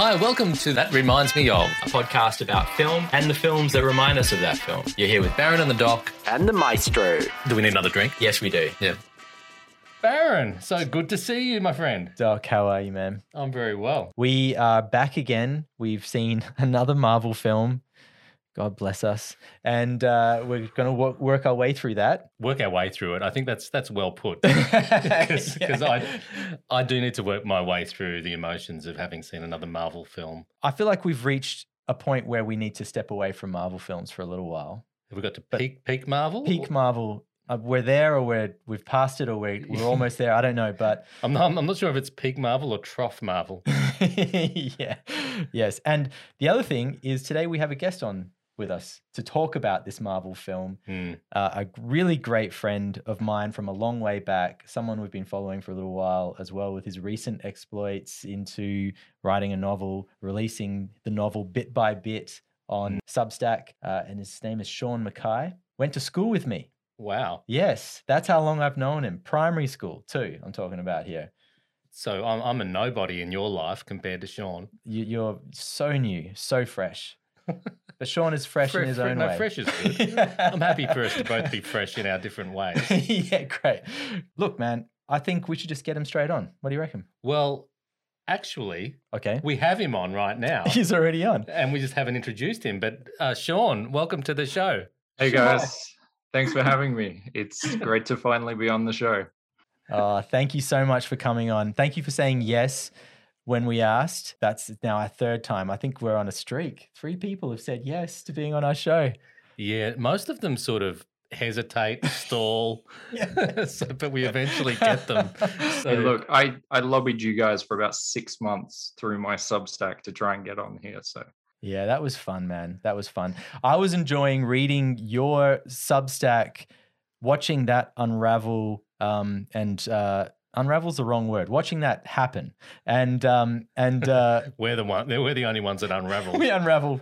Hi, welcome to That Reminds Me Of, a podcast about film and the films that remind us of that film. You're here with Baron and the Doc. And the maestro. Do we need another drink? Yes, we do. Yeah. Baron, so good to see you, my friend. Doc, how are you, man? I'm very well. We are back again. We've seen another Marvel film. God bless us. And uh, we're going to wo- work our way through that. Work our way through it. I think that's that's well put. Because I, I do need to work my way through the emotions of having seen another Marvel film. I feel like we've reached a point where we need to step away from Marvel films for a little while. Have we got to But- peak peak Marvel? Peak Marvel. Uh, we're there or we're, we've passed it or we're, we're almost there. I don't know. But I'm not, I'm not sure if it's peak Marvel or trough Marvel. yeah. Yes. And the other thing is today we have a guest on with us to talk about this Marvel film. Hmm. uh, a really great friend of mine from a long way back, someone we've been following for a little while as well, with his recent exploits into writing a novel, releasing the novel bit by bit on Substack. Uh, and his name is Sean Mackay. Went to school with me. Wow. Yes, that's how long I've known him. Primary school, too, I'm talking about here. So I'm, I'm a nobody in your life compared to Sean. You, you're so new, so fresh. But Sean is fresh Fre- in his fre- own no, way. fresh is good. I'm happy for us to both be fresh in our different ways. yeah, great. Look, man, I think we should just get him straight on. What do you reckon? Well, actually, Okay. we have him on right now, He's already on. and we just haven't introduced him. But uh, Sean, welcome to the show. Hey Sure. guys, thanks for having me. It's great to finally be on the show. Oh, thank you so much for coming on. Thank you for saying yes when we asked. That's now our third time. I think we're on a streak. Three people have said yes to being on our show. Yeah, most of them sort of hesitate, stall, so, but we eventually get them. So Hey, look, I, I lobbied you guys for about six months through my Substack to try and get on here. So Yeah, that was fun, man. That was fun. I was enjoying reading your Substack, watching that unravel, um, and uh, unravel's the wrong word. Watching that happen, and um, and uh, we're the one. We're the only ones that unravel. we unravel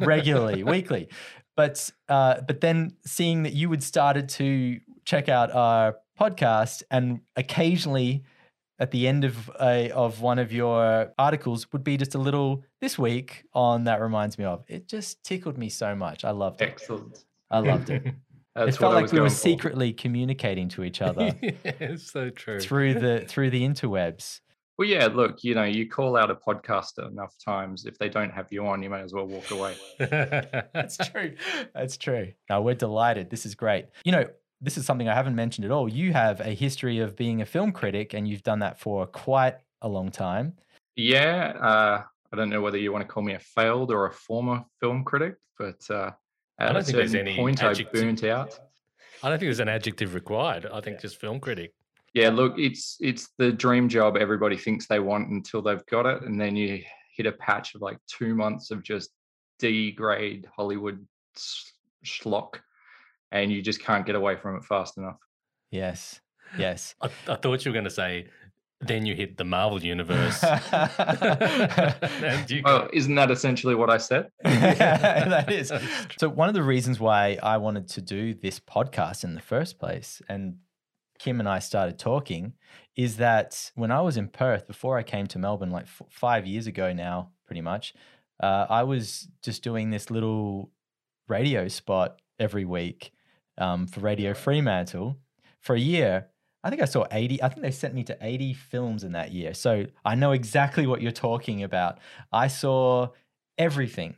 regularly, weekly. But uh, but then seeing that you had started to check out our podcast, and occasionally at the end of a, of one of your articles would be just a little this week on that reminds me of. It just tickled me so much. I loved it. excellent. I loved it. That's it felt like we were for. secretly communicating to each other yeah, it's so true. through the through the interwebs. Well, yeah, look, you know, you call out a podcaster enough times. If they don't have you on, you may as well walk away. That's true. That's true. No, we're delighted. This is great. You know, this is something I haven't mentioned at all. You have a history of being a film critic, and you've done that for quite a long time. Yeah, uh, I don't know whether you want to call me a failed or a former film critic, but uh, I don't think there's any point, I adjective- burnt out. I don't think there's an adjective required. I think just film critic. Yeah, look, it's it's the dream job everybody thinks they want until they've got it, and then you hit a patch of like two months of just D grade Hollywood schlock, and you just can't get away from it fast enough. Yes. Yes. I, I thought you were going to say, then you hit the Marvel universe. and you Oh, isn't that essentially what I said? yeah, that is. So one of the reasons why I wanted to do this podcast in the first place, and Kim and I started talking, is that when I was in Perth before I came to Melbourne, like f- five years ago now, pretty much, uh, I was just doing this little radio spot every week um, for Radio Fremantle for a year. I think I saw 80. I think they sent me to 80 films in that year. So I know exactly what you're talking about. I saw everything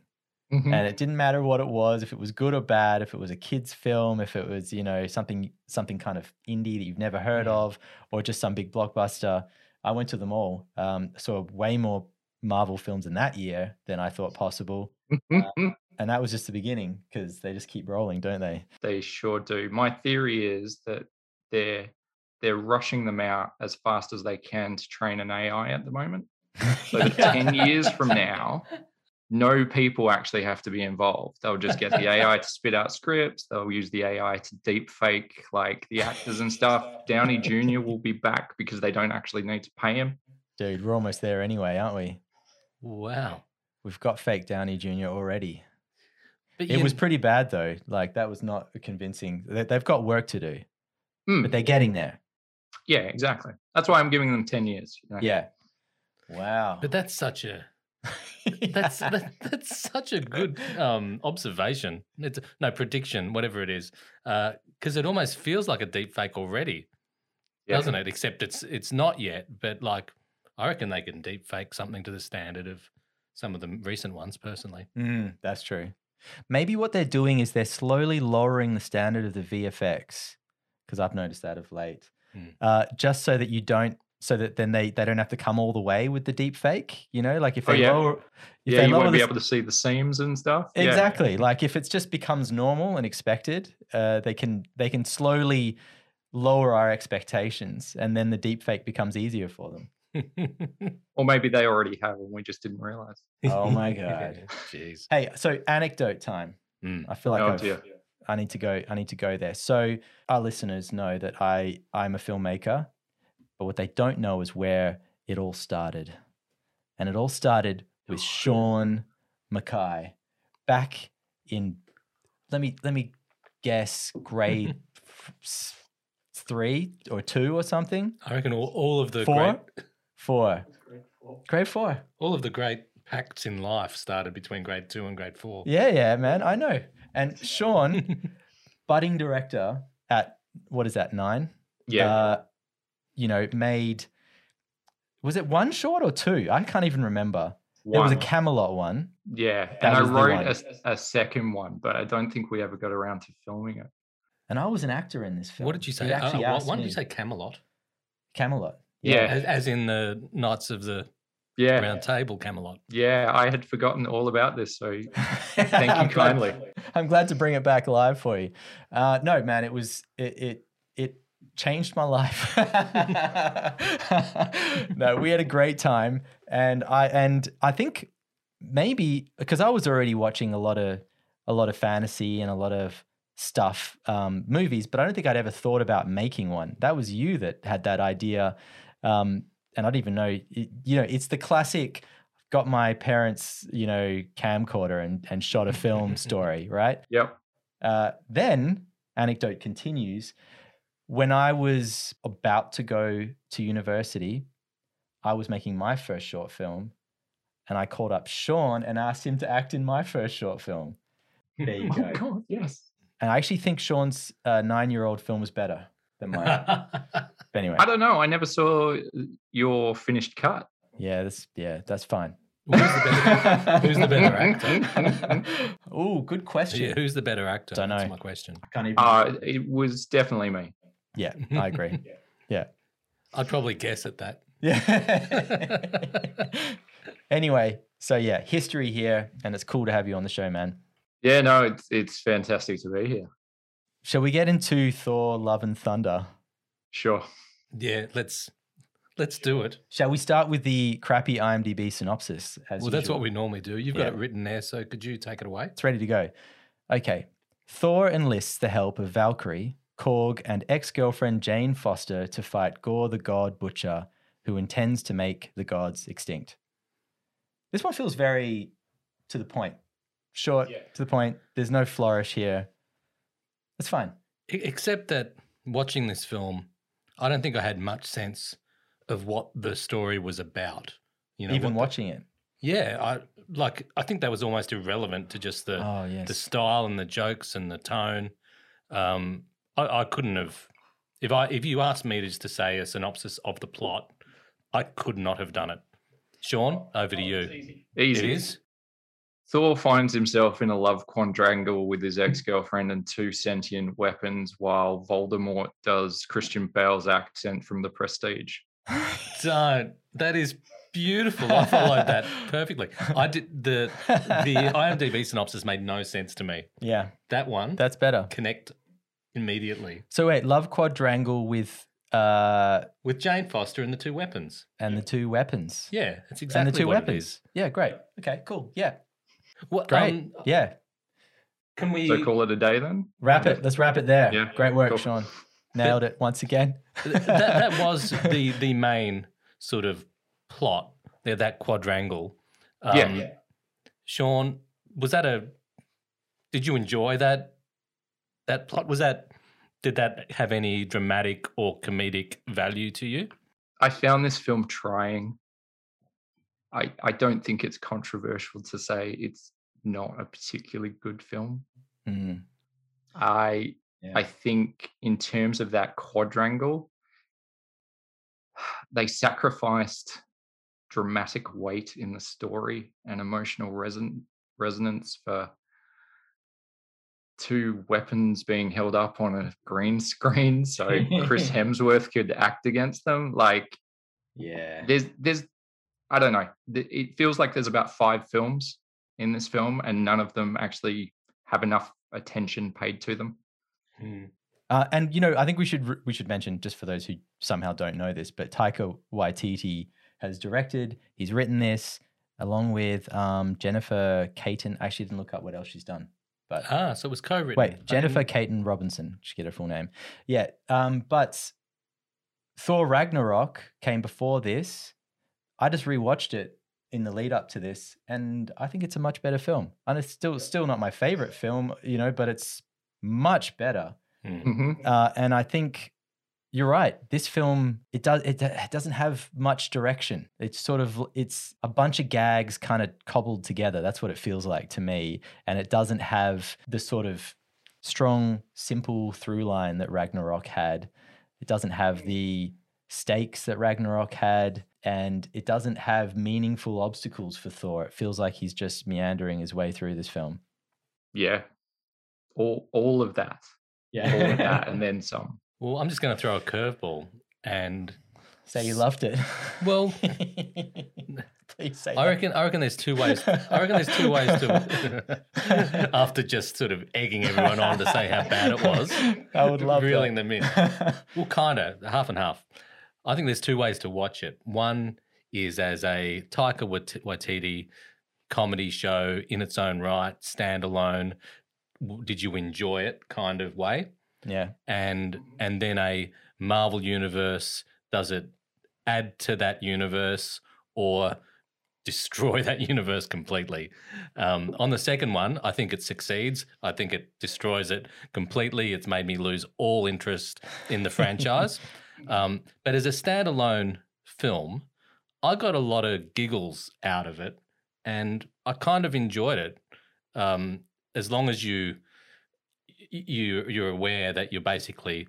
Mhm. and it didn't matter what it was if it was good or bad if it was a kids film if it was you know something something kind of indie that you've never heard Mm. of or just some big blockbuster i went to them all um, saw way more marvel films in that year than i thought possible and that was just the beginning because they just keep rolling don't they they sure do. My theory is that they're they're rushing them out as fast as they can to train an AI at the moment. So that 10 years from now, no people actually have to be involved. They'll just get the AI to spit out scripts. They'll use the AI to deep fake like the actors and stuff. Downey Jr. will be back because they don't actually need to pay him. dude we're almost there anyway aren't we Wow. we've got fake downey jr already But it you- was pretty bad though like that was not convincing They- they've got work to do Hmm, but they're getting there yeah, exactly. That's why I'm giving them 10 years. you know? yeah wow But that's such a That's that, that's such a good um, observation. It's no prediction, whatever it is, because it almost feels like a deep fake already, Yeah. doesn't it? Except it's it's not yet. But like, I reckon they can deep fake something to the standard of some of the recent ones. Personally, Mm, that's true. Maybe what they're doing is they're slowly lowering the standard of the VFX because I've noticed that of late, Mm. uh, just so that you don't, so that then they they don't have to come all the way with the deep fake. You know, like if Oh, they yeah. lower, if yeah, they you lower won't be the able to see the seams and stuff. Yeah. Exactly. Like if it just becomes normal and expected, uh, they can they can slowly lower our expectations, and then the deep fake becomes easier for them. Or maybe they already have and we just didn't realize. Oh my God. jeez. Hey, so anecdote time. Mm. I feel like oh I've, dear. I need to go. I need to go there. So our listeners know that I I'm a filmmaker, but what they don't know is where it all started, and it all started with Sean Mackay back in. Let me let me guess grade three or two or something. I reckon all, all of the Four? great Four. Grade four. all of the great pacts in life started between grade two and grade four. Yeah, yeah, man. I know. And Sean, budding director at what is that nine? Yeah. uh, you know, made was it one short or two? I can't even remember. One. There was a. Camelot one. yeah. that And I wrote a, a, s- a second one, but I don't think we ever got around to filming it. And I was an actor in this film. What did you He say? Uh, actually what, asked why did me. you say Camelot? Camelot. Yeah. As, as in the Knights of the Yeah. Round Table Camelot. Yeah. I had forgotten all about this. So thank you glad- kindly. I'm glad to bring it back live for you. Uh, no, man, it was it it it changed my life. no, we had a great time, and I and I think maybe because I was already watching a lot of a lot of fantasy and a lot of stuff um, movies, but I don't think I'd ever thought about making one. That was you that had that idea, um, and I don't even know. you know, it's the classic. Got my parents, you know, camcorder and and shot a film story, right? Yep. Uh, then, anecdote continues. When I was about to go to university, I was making my first short film, and I called up Sean and asked him to act in my first short film. There you Oh, go. God, yes. And I actually think Sean's uh, nine-year-old film was better than mine. But anyway, I don't know. I never saw your finished cut. yeah, that's yeah, that's fine. who's, the better, who's the better actor? Oh, good question. Yeah, who's the better actor? Don't That's know. my question. I Can't even. Uh, it was definitely me. yeah, I agree. Yeah. I'd probably guess at that. Yeah. anyway, so yeah, history here, and it's cool to have you on the show, man. Yeah, no, it's it's fantastic to be here. Shall we get into Thor: Love and Thunder? Sure. Yeah, let's let's do it. Shall we start with the crappy IMDb synopsis? As Well, that's what we normally do. You've Yeah. got it written there, so could you take it away? It's ready to go. Okay. Thor enlists the help of Valkyrie, Korg, and ex girlfriend Jane Foster to fight Gorr the God Butcher, who intends to make the gods extinct. This one feels very to the point. Short, to the point. There's no flourish here. It's fine. Except that watching this film, I don't think I had much sense of what the story was about. You know, Even what the- watching it. yeah, I like. I think that was almost irrelevant to just the Oh, yes. the style and the jokes and the tone. Um, I, I couldn't have if I if you asked me just to say a synopsis of the plot, I could not have done it. Sean, over to you. Easy. It is. Thor finds himself in a love quadrangle with his ex-girlfriend and two sentient weapons, while Voldemort does Christian Bale's accent from The Prestige. Don't. That is beautiful. I followed that perfectly. I did the the IMDb synopsis made no sense to me. yeah, That one that's better. connect immediately So wait, love quadrangle with uh with Jane Foster and the two weapons. and the two weapons. Yeah, that's exactly and the two what weapons. is. Yeah, great. Okay, cool. Yeah, What, great. um, yeah, can we? So call it a day then. wrap it. Let's wrap it there. Yeah, Great work, cool. Sean. Nailed it once again. that, that was the the main sort of plot. There, that quadrangle. Um, Yeah. Sean, was that a? Did you enjoy that? That plot was that? Did that have any dramatic or comedic value to you? I found this film trying. I, I don't think it's controversial to say it's not a particularly good film. Mm, I yeah. I think in terms of that quadrangle, they sacrificed dramatic weight in the story and emotional reson- resonance for two weapons being held up on a green screen so Chris Hemsworth could act against them. Like yeah. there's there's I don't know. It feels like there's about five films in this film, and none of them actually have enough attention paid to them. Hmm. Uh, and you know, I think we should we should mention just for those who somehow don't know this, but Taika Waititi has directed. He's written this along with um, Jennifer Kaytin. I actually didn't look up what else she's done, but Ah, so it was co-written. wait, Jennifer Kaytin Robinson. Should get her full name. Yeah, um, but Thor Ragnarok came before this. I just rewatched it in the lead up to this, and I think it's a much better film. And it's still still not my favorite film, you know, but it's much better. hmm. hmm Uh, and I think you're right. This film it does it, it doesn't have much direction. It's sort of it's a bunch of gags kind of cobbled together. That's what it feels like to me. And it doesn't have the sort of strong, simple through line that Ragnarok had. It doesn't have the stakes that Ragnarok had, and it doesn't have meaningful obstacles for Thor. It feels like he's just meandering his way through this film. Yeah, all all of that, Yeah. all of that, and then some. Well, I'm just going to throw a curveball, and Say you loved it. Well, please say. I that. reckon I reckon there's two ways. I reckon there's two ways to. after just sort of egging everyone on to say how bad it was, I would love reeling that. them in. Well, kind of half and half. I think there's two ways to watch it. One is as a Taika Wait- Waititi comedy show in its own right, standalone. Did you enjoy it? Kind of way yeah, and and then a Marvel universe does it add to that universe or destroy that universe completely? Um, on the second one, I think it succeeds. I think it destroys it completely. It's made me lose all interest in the franchise. Um, but as a standalone film, I got a lot of giggles out of it, and I kind of enjoyed it. Um, as long as you you you're aware that you're basically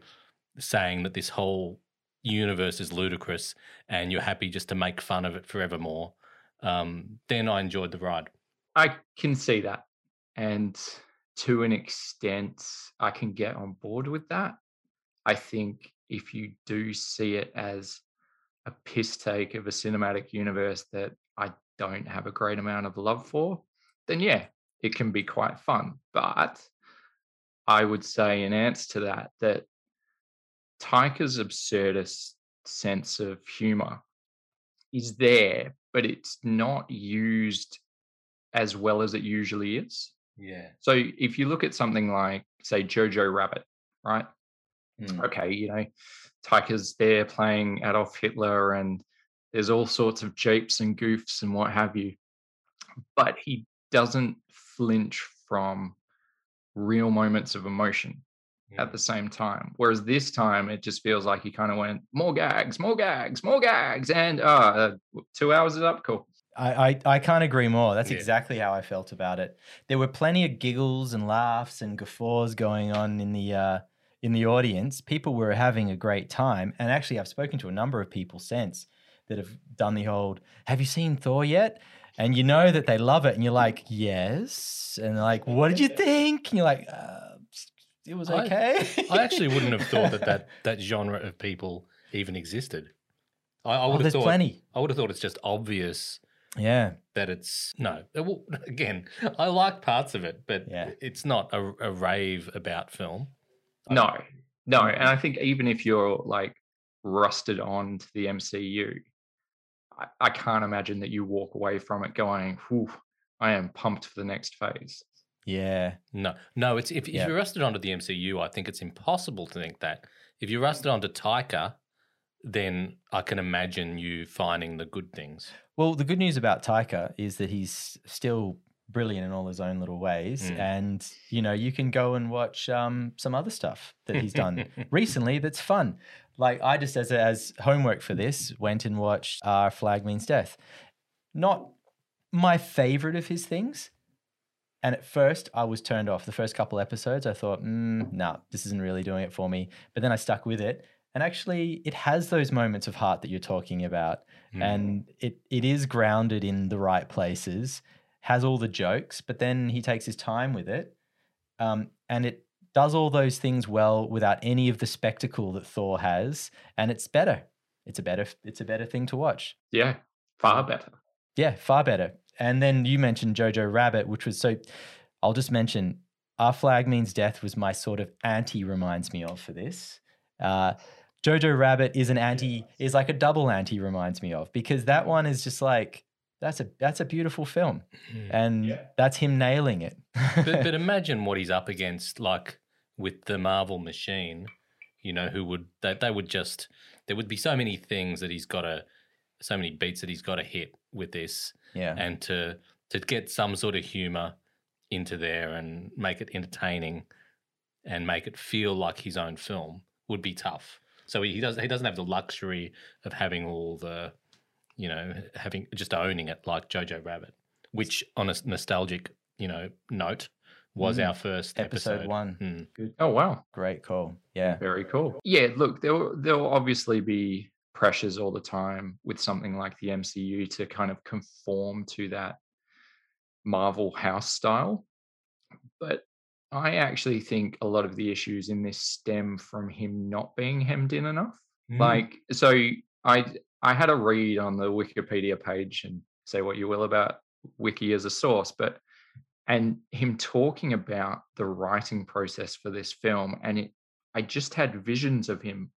saying that this whole universe is ludicrous, and you're happy just to make fun of it forevermore, um, then I enjoyed the ride. I can see that, and to an extent, I can get on board with that. I think if you do see it as a piss take of a cinematic universe that I don't have a great amount of love for, then yeah, it can be quite fun. But I would say, in answer to that, that Taika's absurdist sense of humor is there, but it's not used as well as it usually is. Yeah. So if you look at something like, say, Jojo Rabbit, right? Mm. Okay, you know, Taika's there playing Adolf Hitler and there's all sorts of japes and goofs and what have you. But he doesn't flinch from real moments of emotion at the same time. Whereas this time, it just feels like he kind of went more gags, more gags, more gags, and uh, two hours is up. Cool. I, I, I can't agree more. That's Yeah. exactly how I felt about it. There were plenty of giggles and laughs and guffaws going on in the uh, in the audience. People were having a great time, and actually, I've spoken to a number of people since that have done the old "Have you seen Thor yet?" And you know that they love it, and you're like, "Yes," and they're like, "What did you think?" And you're like, uh, "It was okay." I actually wouldn't have thought that that, that genre of people even existed. I, I Oh, would have thought. plenty. I would have thought it's just obvious Yeah, that it's no. uh, Well, again, I like parts of it, but Yeah. it's not a, a rave about film. No, no. And I think even if you're like rusted on to the MCU, I, I can't imagine that you walk away from it going, Whew, I am pumped for the next phase. yeah, No, no. It's if, if you're rusted onto the MCU, I think it's impossible to think that. If you're rusted onto Taika, then I can imagine you finding the good things. Well, the good news about Taika is that he's still brilliant in all his own little ways, Mm. and you know you can go and watch um, some other stuff that he's done recently that's fun. Like I just as as homework for this went and watched Our Flag Means Death. not my favorite of his things. And at first, I was turned off. The first couple episodes, I thought, mm, no, nah, this isn't really doing it for me. But then I stuck with it. And actually, it has those moments of heart that you're talking about. Mm. And it, it is grounded in the right places, has all the jokes, but then he takes his time with it. Um, and it does all those things well without any of the spectacle that Thor has. And it's better. It's a better it's a better thing to watch. Yeah, far better. Yeah, far better. And then you mentioned Jojo Rabbit, which was so. I'll just mention Our Flag Means Death was my sort of anti reminds me of for this. Uh, Jojo Rabbit is an anti is like a double anti reminds me of because that one is just like that's a that's a beautiful film, mm. and yeah. that's him nailing it. but, but imagine what he's up against, like with the Marvel machine. You know, who would they, they would just there would be so many things that he's got to so many beats that he's got to hit with this yeah. And to to get some sort of humor into there and make it entertaining and make it feel like his own film would be tough. So he does he doesn't have the luxury of having all the you know, having just owning it like Jojo Rabbit, which on a nostalgic, you know, note was mm. our first episode, episode one. Mm. Good. Oh wow, great call. Yeah, very cool. Yeah, look, there'll there'll obviously be pressures all the time with something like the MCU to kind of conform to that Marvel house style. But I actually think a lot of the issues in this stem from him not being hemmed in enough. Mm. Like, so I I had a read on the Wikipedia page and say what you will about Wiki as a source, but and him talking about the writing process for this film, and it I just had visions of him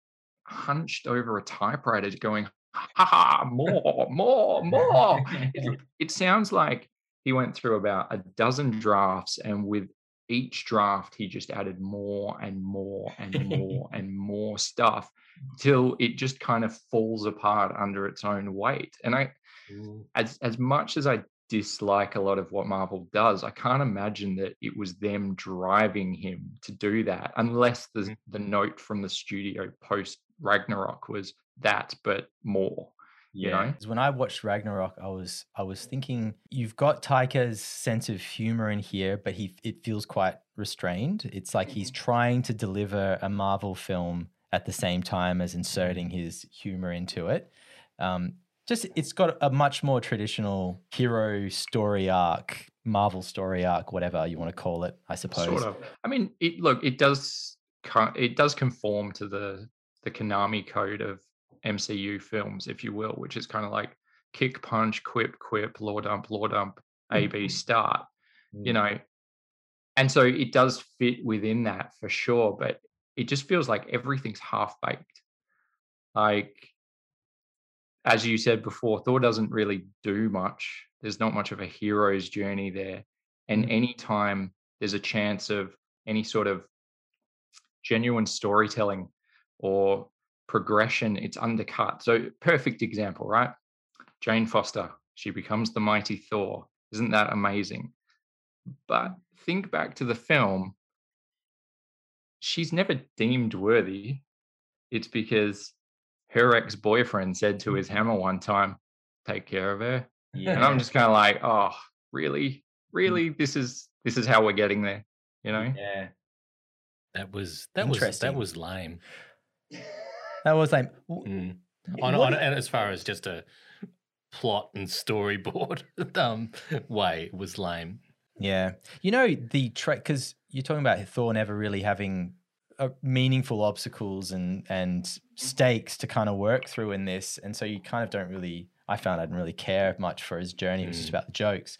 hunched over a typewriter going, ha ha, more, more, more. it, it sounds like he went through about a dozen drafts and with each draft he just added more and more and more and more stuff till it just kind of falls apart under its own weight and i as as much as i dislike a lot of what marvel does i can't imagine that it was them driving him to do that unless the mm. the note from the studio post Ragnarok was that, but more. You yeah. know? When I watched Ragnarok, I was I was thinking you've got Taika's sense of humor in here, but he it feels quite restrained. It's like he's mm-hmm. trying to deliver a Marvel film at the same time as inserting his humor into it. Um, just it's got a much more traditional hero story arc, Marvel story arc, whatever you want to call it. I suppose. Sort of. I mean, it look it does it does conform to the the Konami code of MCU films, if you will, which is kind of like kick, punch, quip, quip, lore dump, lore dump, A, B, mm-hmm. start, you mm. know. And so it does fit within that for sure, but it just feels like everything's half baked. Like, as you said before, Thor doesn't really do much. There's not much of a hero's journey there. And mm. anytime there's a chance of any sort of genuine storytelling or progression, it's undercut. So, perfect example, right? Jane Foster, she becomes the mighty Thor. Isn't that amazing? But think back to the film, she's never deemed worthy. It's because her ex boyfriend said to his hammer one time, take care of her. Yeah. And I'm just kind of like, oh, really? Mm. Really? This is this is how we're getting there, you know? Yeah. That was that was that was lame. That was like mm. on, on, and as far as just a plot and storyboard um, way was lame. Yeah, you know the track because you're talking about Thor never really having uh, meaningful obstacles and and stakes to kind of work through in this, and so you kind of don't really. I found I didn't really care much for his journey. It was just mm. about the jokes.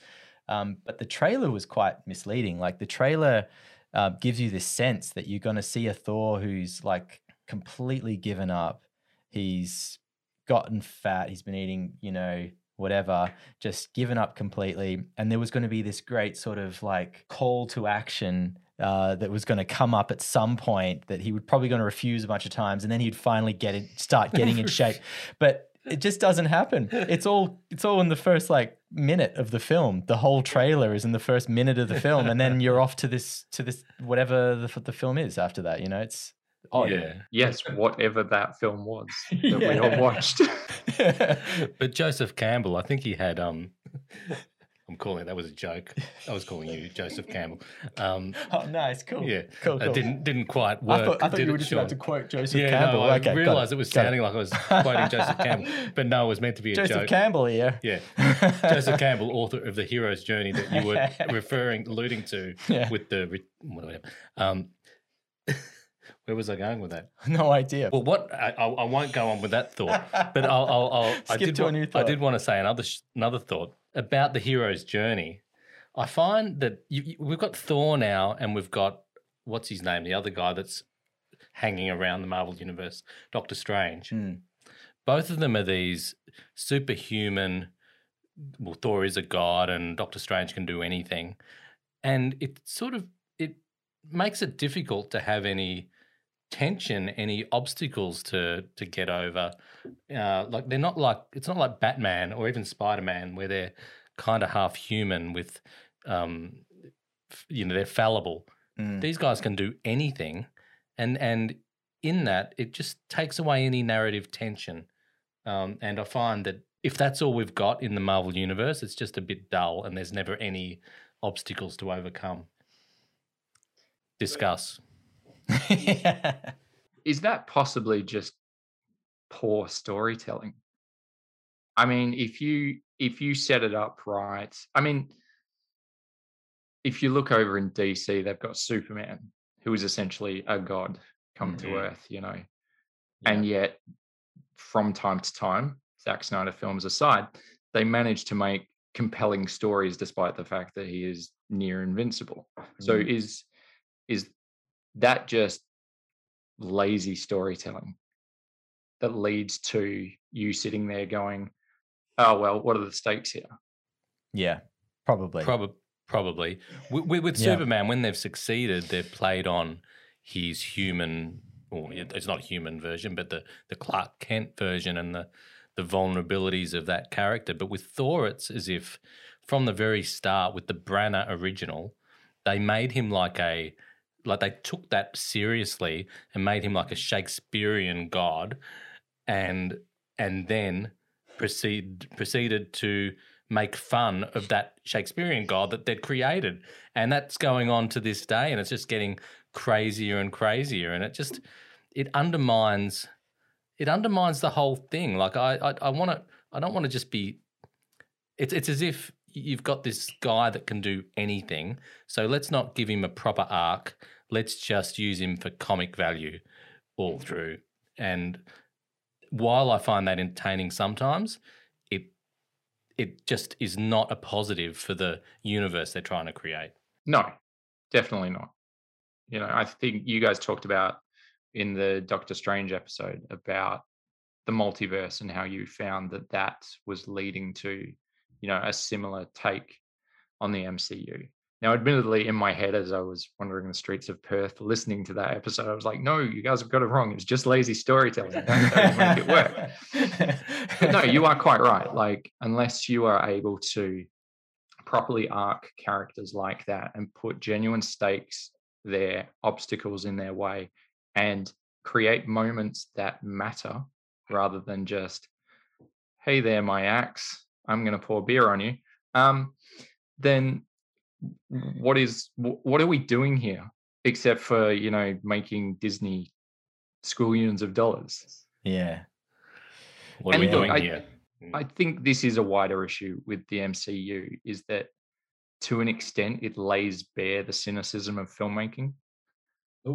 Um, but the trailer was quite misleading. Like the trailer uh, gives you this sense that you're going to see a Thor who's like completely given up. He's gotten fat. He's been eating, you know, whatever, just given up completely. And there was going to be this great sort of like call to action uh, that was going to come up at some point that he would probably going to refuse a bunch of times, and then he'd finally get it, start getting in shape. But it just doesn't happen. It's all it's all in the first like minute of the film. The whole trailer is in the first minute of the film, and then you're off to this to this whatever the the film is after that. You know, it's Oh yeah. Yes, whatever that film was that we all watched. But Joseph Campbell, I think he had um I'm calling it that was a joke. I was calling you Joseph Campbell. Um oh, nice, cool. yeah. cool, cool. didn't didn't quite work. I thought, I thought you were it, just about to quote Joseph yeah, Campbell. No, I okay, got it, realised it, was got sounding like I was quoting Joseph Campbell, but no, it was meant to be a Joseph joke. Joseph Campbell here. Yeah, Joseph Campbell, author of the hero's journey that you were referring, alluding to Yeah. with the whatever. Um, where was I going with that? No idea. Well, what I, I, I won't go on with that thought, but I'll, I'll, I'll I Skip did to a wa- new I did want to say another sh- another thought about the hero's journey. I find that you, you- we've got Thor now, and we've got what's his name, the other guy that's hanging around the Marvel universe, Doctor Strange. Mm. Both of them are these superhuman. Well, Thor is a god, and Doctor Strange can do anything, and it sort of it makes it difficult to have any tension, any obstacles to to get over. Uh, like they're not like it's not like Batman or even Spider Man, where they're kind of half human with, um, you know, they're fallible. Mm. These guys can do anything, and and in that it just takes away any narrative tension. Um, and I find that if that's all we've got in the Marvel universe, it's just a bit dull, and there's never any obstacles to overcome. Discuss. Is that possibly just poor storytelling? I mean, if you if you set it up right, I mean, if you look over in DC, they've got Superman, who is essentially a god come to Mhm. Earth, you know, and yet from time to time, Zack Snyder films aside, they manage to make compelling stories despite the fact that he is near invincible. So Mm. is is that just lazy storytelling that leads to you sitting there going, "Oh well, what are the stakes here?" yeah, probably. Probably, probably. With, with, with Yeah. Superman, when they've succeeded, they've played on his human, or it's not human version, but the the Clark Kent version and the the vulnerabilities of that character. But with Thor, it's as if from the very start, with the Branagh original, they made him like a like they took that seriously and made him like a Shakespearean god, and and then proceed proceeded to make fun of that Shakespearean god that they'd created, and that's going on to this day, and it's just getting crazier and crazier, and it just it undermines it undermines the whole thing. Like I I, I want to I don't want to just be. It's it's as if you've got this guy that can do anything, so let's not give him a proper arc. Let's just use him for comic value all mm-hmm. through. And while I find that entertaining sometimes, it it just is not a positive for the universe they're trying to create. No, definitely not. You know, I think you guys talked about in the Doctor Strange episode about the multiverse and how you found that that was leading to, you know, a similar take on the MCU. Now, admittedly, in my head, as I was wandering the streets of Perth listening to that episode, I was like, no, you guys have got it wrong. It's just lazy storytelling. Don't, make it work. But no, you are quite right. Like, unless you are able to properly arc characters like that and put genuine stakes their obstacles in their way, and create moments that matter rather than just, hey there, my axe, I'm going to pour beer on you. Um, then what is what are we doing here except for you know making Disney squillions of dollars? yeah. What are And we doing I- here? Mm. I think this is a wider issue with the MCU is that to an extent it lays bare the cynicism of filmmaking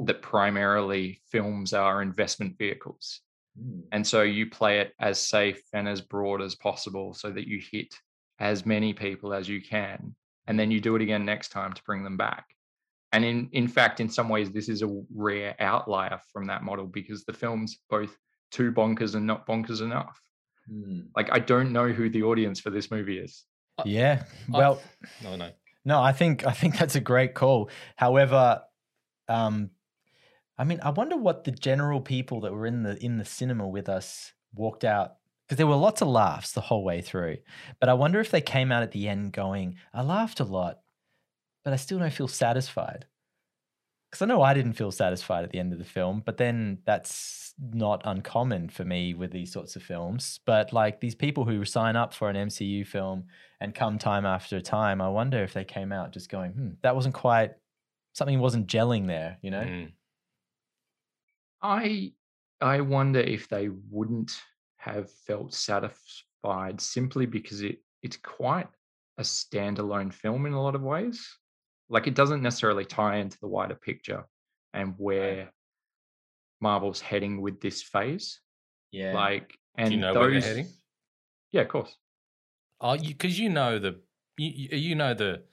that primarily films are investment vehicles. Mm. And so you play it as safe and as broad as possible so that you hit as many people as you can. And then you do it again next time to bring them back. And in, in fact, in some ways, this is a rare outlier from that model because the film's both too bonkers and not bonkers enough. Like, I don't know who the audience for this movie is. Yeah. I- Well, No, no. No, I think I think that's a great call. However, um, I mean, I wonder what the general people that were in the in the cinema with us walked out because there were lots of laughs the whole way through. But I wonder if they came out at the end going, "I laughed a lot, but I still don't feel satisfied." because I know I didn't feel satisfied at the end of the film, but then that's not uncommon for me with these sorts of films. But like these people who sign up for an MCU film and come time after time, I wonder if they came out just going, hmm, that wasn't quite something wasn't gelling there, you know? Mm. I I wonder if they wouldn't have felt satisfied simply because it it's quite a standalone film in a lot of ways. Like it doesn't necessarily tie into the wider picture and where Marvel's heading with this phase. Yeah. Like and Do you know those, where you're heading? Yeah, of course. Oh, because you, know the you, you you know the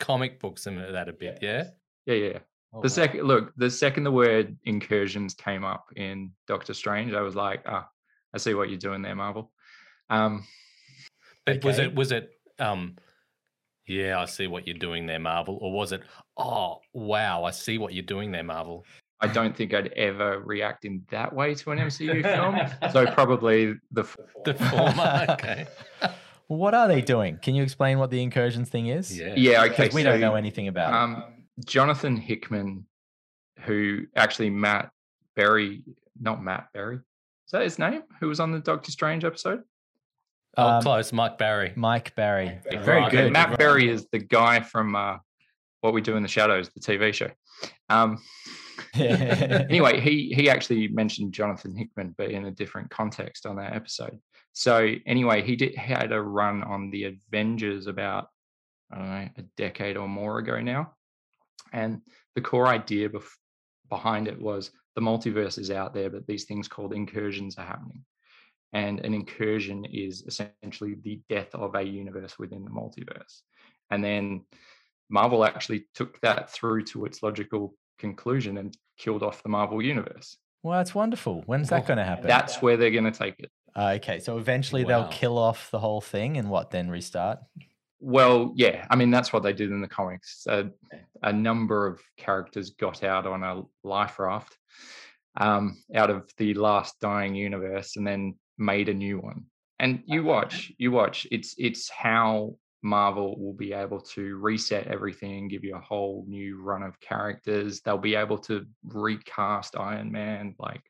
comic books and that a bit, yeah. Yeah, yeah. yeah. Oh, The second look, the second the word incursions came up in Doctor Strange, I was like, ah, I see what you're doing there, Marvel. Um, But was it was it um yeah, I see what you're doing there, Marvel, or was it oh wow, I see what you're doing there, Marvel. I don't think I'd ever react in that way to an MCU film. So probably the The former, okay. What are they doing? Can you explain what the incursions thing is? Yeah. yeah, okay. Because we don't know anything about it. Um, Jonathan Hickman, who actually Matt Berry, not Matt Berry, is that his name? Who was on the Doctor Strange episode? Oh, Um, close, Mike Barry. Mike Barry. Barry. Very Right, good. Okay, Matt Berry is the guy from uh, What We Do in the Shadows, the TV show. Um, anyway, he he actually mentioned Jonathan Hickman, but in a different context on that episode. So anyway, he did had a run on the Avengers about I don't know a decade or more ago now, and the core idea bef- behind it was the multiverse is out there, but these things called incursions are happening. And an incursion is essentially the death of a universe within the multiverse. And then Marvel actually took that through to its logical conclusion and killed off the Marvel universe. well, that's wonderful. When's that going to happen? That's where they're going to take it. Uh, okay, so eventually Wow. they'll kill off the whole thing and what then restart? Well, yeah, I mean that's what they did in the comics. A, a number of characters got out on a life raft um, out of the last dying universe, and then made a new one. And you watch, you watch. It's it's how Marvel will be able to reset everything and give you a whole new run of characters. They'll be able to recast Iron Man. Like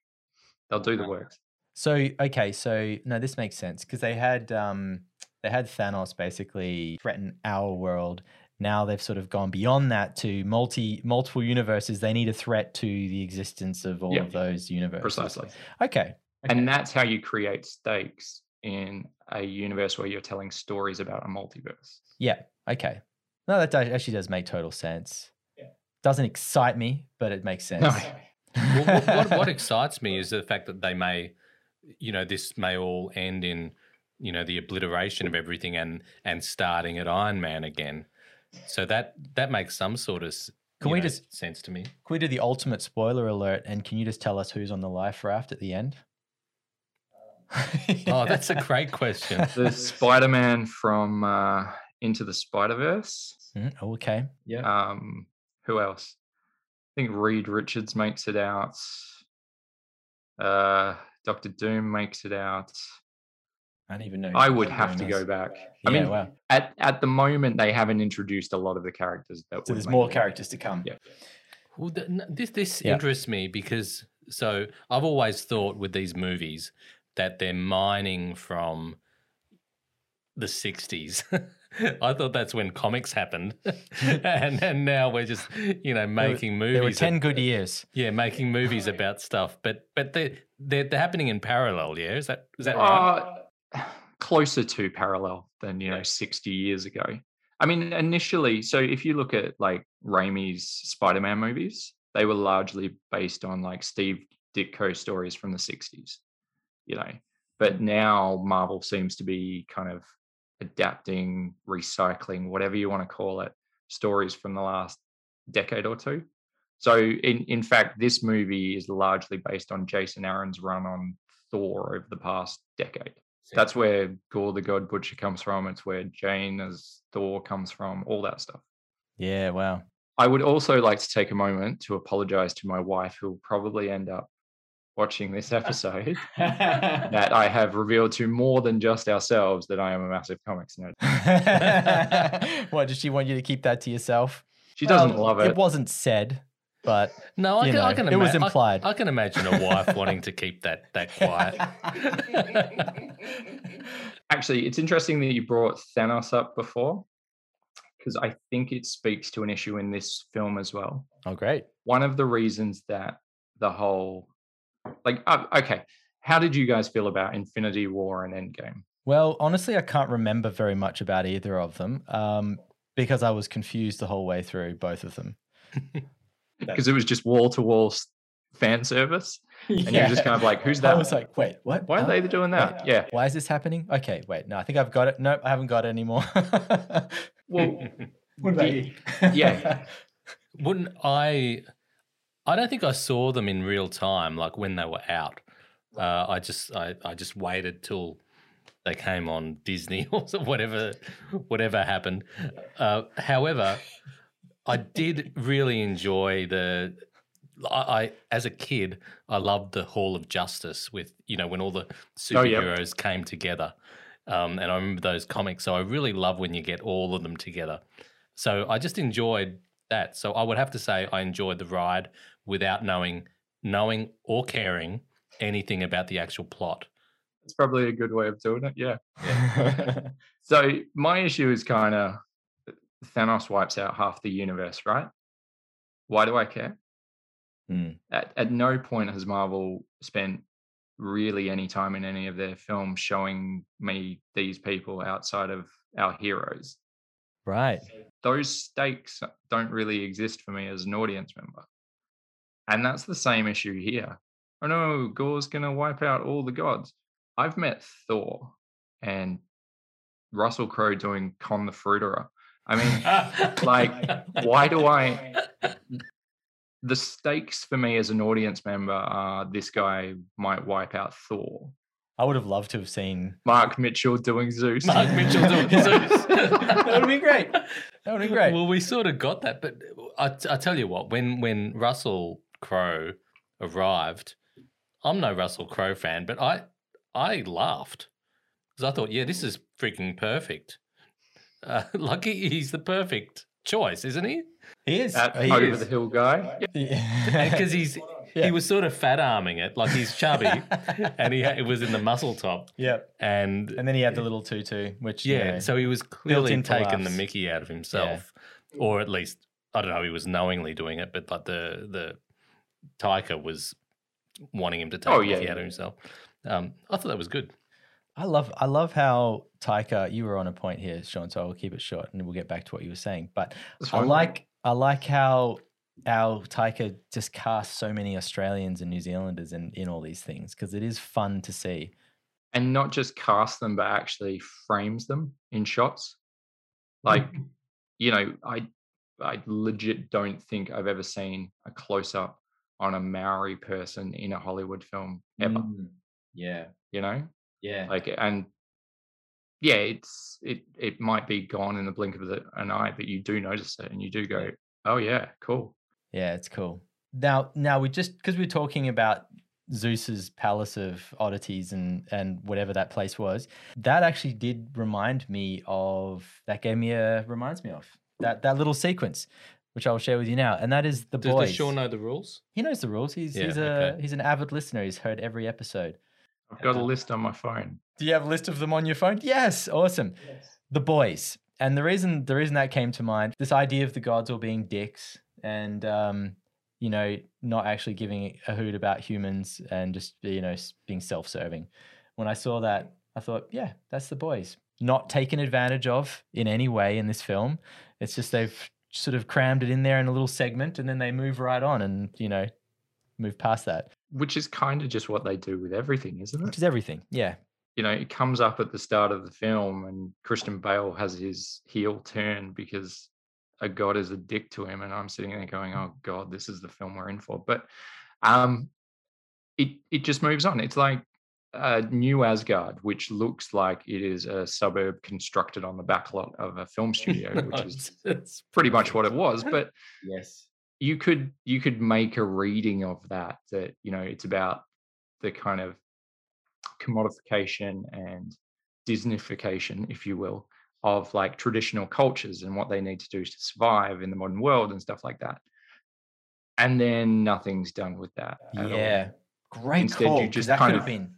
they'll do the works. So okay, so no, this makes sense because they had um they had Thanos basically threaten our world. Now they've sort of gone beyond that to multi multiple universes. They need a threat to the existence of all Yeah, of those universes. Precisely. Okay. And that's how you create stakes in a universe where you're telling stories about a multiverse. Yeah. Okay. No, that actually does make total sense. Yeah. Doesn't excite me, but it makes sense. No. Well, what, what, what excites me is the fact that they may, you know, this may all end in, you know, the obliteration of everything and and starting at Iron Man again. So that that makes some sort of Can you we know, just- sense to me. Can we do the ultimate spoiler alert? And can you just tell us who's on the life raft at the end? Oh, that's a great question. the Spider-Man from uh, Into the Spider-Verse. Mm, okay. Yeah. Um, who else? I think Reed Richards makes it out. Uh, Doctor Doom makes it out. I don't even know. I would have to is. go back. Yeah, I mean, wow. at at the moment they haven't introduced a lot of the characters that. So there's more it. characters to come. Yeah. Well, th- n- this this Yeah. interests me because so I've always thought with these movies that they're mining from the '60s. I thought that's when comics happened, and and now we're just you know making movies. There were ab- ten good years. yeah, making movies about stuff, but but they they're, they're happening in parallel. Yeah, is that is that uh, right? Closer to parallel than you know 60 years ago. I mean, initially, so if you look at like Raimi's Spider-Man movies, they were largely based on like Steve Ditko stories from the 60s, you know. But now Marvel seems to be kind of adapting, recycling, whatever you want to call it, stories from the last decade or two. So in in fact, this movie is largely based on Jason Aaron's run on Thor over the past decade. That's where Gorr the God Butcher comes from. It's where Jane as Thor comes from, all that stuff. Yeah. Wow. I would also like to take a moment to apologize to my wife, who will probably end up watching this episode, that I have revealed to more than just ourselves that I am a massive comics nerd. what does she want you to keep that to yourself? She doesn't Well, love it. It wasn't said. But No, I You can, I can it was ima- I- implied. I, can imagine a wife wanting to keep that that quiet. Actually, it's interesting that you brought Thanos up before, because I think it speaks to an issue in this film as well. oh, great. One of the reasons that the whole, like, uh, okay, how did you guys feel about Infinity War and Endgame? Well, honestly, I can't remember very much about either of them um, because I was confused the whole way through both of them. Because it was just wall to wall fan service, and you're just kind of like, who's that? I was like, wait, what? Why are Huh? they doing that? Wait, Yeah. Why is this happening? Okay, wait. No, I think I've got it. Nope, I haven't got it anymore. Well, what about you? Yeah. Wouldn't I? I don't think I saw them in real time, like when they were out. Uh, I just I, I just waited till they came on Disney or whatever whatever happened. Uh, however, I did really enjoy the. I, I as a kid, I loved the Hall of Justice with you know when all the Oh, yep. superheroes came together, um, and I remember those comics. So I really love when you get all of them together. So I just enjoyed that. So I would have to say I enjoyed the ride without knowing knowing or caring anything about the actual plot. It's probably a good way of doing it. Yeah. So my issue is kind of Thanos wipes out half the universe, right? Why do I care? Hmm. At, at no point has Marvel spent really any time in any of their films showing me these people outside of our heroes. right. Those stakes don't really exist for me as an audience member. And that's the same issue here. Oh no, Gorr's going to wipe out all the gods. I've met Thor and Russell Crowe doing Con the Fruiterer. I mean, like, why do I? The stakes for me as an audience member are this guy might wipe out Thor. I would have loved to have seen. Mark Mitchell doing Zeus. Mark Mitchell doing Zeus. that would have been great. That would have been great. Well, we sort of got that, but I, I tell you what, when when Russell Crowe arrived, I'm no Russell Crowe fan, but I I laughed because I thought, yeah, this is freaking perfect. Uh, like he, he's the perfect choice, isn't he? he is. That he over is. the hill guy. Because he's Yeah. he was sort of fat arming it, like he's chubby, and he ha- it was in the muscle top, yeah. and And then he had the little tutu, which you Yeah, know, so he was clearly taking the. Mickey out of himself, or at least I don't know, he was knowingly doing it, but like the the Taika was wanting him to take Oh, the yeah, Mickey yeah, out of himself. Um, I thought that was good. I love I love how Taika. You were on a point here, Sean. So I'll keep it short, and we'll get back to what you were saying. But I like I like how our Taika just casts so many Australians and New Zealanders in in all these things because it is fun to see. and not just cast them, but actually frames them in shots. Like, you know, I I legit don't think I've ever seen a close up on a Maori person in a Hollywood film ever. Mm, Yeah, You know, yeah. like, and yeah, it's it it might be gone in the blink of an eye, but you do notice it, and you do go, oh yeah, cool. Yeah, it's cool. Now, now we just because we're talking about Zeus's palace of oddities and and whatever that place was, that actually did remind me of that gave me a reminds me of that that little sequence, which I'll share with you now, and that is the boys. does Sean know the rules? He knows the rules. He's Yeah, he's a okay. he's an avid listener. He's heard every episode. I've got a list on my phone. Do you have a list of them on your phone? Yes, awesome. The boys. And the reason the reason that came to mind, this idea of the gods all being dicks and um, you know, not actually giving a hoot about humans and just you know being self-serving. When I saw that, I thought, yeah, that's the boys. Not taken advantage of in any way in this film. It's just they've sort of crammed it in there in a little segment and then they move right on and, you know, move past that. Which is kind of just what they do with everything, isn't it? Which is everything. Yeah. you know, it comes up at the start of the film, and Christian Bale has his heel turn because a god is a dick to him, and I'm sitting there going, "Oh God, this is the film we're in for." But um, it it just moves on. It's like uh, New Asgard, which looks like it is a suburb constructed on the backlot of a film studio, which is it's pretty much what it was. But Yes. You could you could make a reading of that that you know it's about the kind of commodification and disneyfication if you will of like traditional cultures and what they need to do to survive in the modern world and stuff like that and then nothing's done with that. at all. Yeah. Great Instead, you just that kind of- been.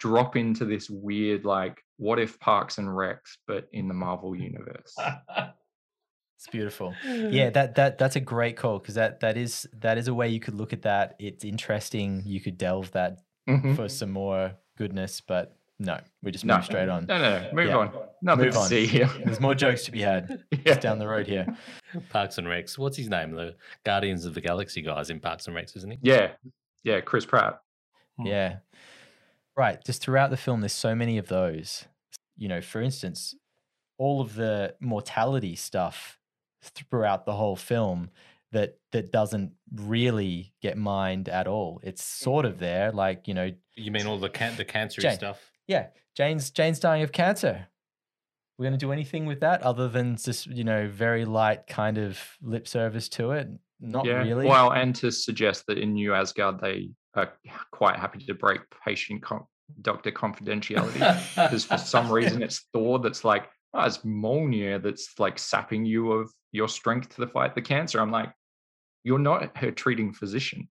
Drop into this weird, like, what if Parks and Recs, but in the Marvel universe? It's beautiful. Yeah, that that that's a great call because that that is that is a way you could look at that. It's interesting. You could delve that Mhm. for some more goodness, but no, we just No, move straight on. No, no, no. Move Yeah. on. Nothing Move to on. see here. There's more jokes to be had Yeah. just down the road here. Parks and Recs. What's his name? The Guardians of the Galaxy guys in Parks and Recs, isn't he? Yeah. Yeah. Chris Pratt. Hmm. Yeah. Right. Just throughout the film, there's so many of those. You know, for instance, all of the mortality stuff throughout the whole film that that doesn't really get mined at all. It's sort of mm-hmm. there, like you know, You mean all the can- the cancery Jane. stuff? yeah, Jane's Jane's dying of cancer. We're going to do anything with that other than just you know very light kind of lip service to it. Not yeah. really. Well, and to suggest that in New Asgard, they are quite happy to break patient com- doctor confidentiality because for some reason it's Thor that's like, oh, it's Mjolnir that's like sapping you of your strength to fight the cancer. I'm like, you're not her treating physician.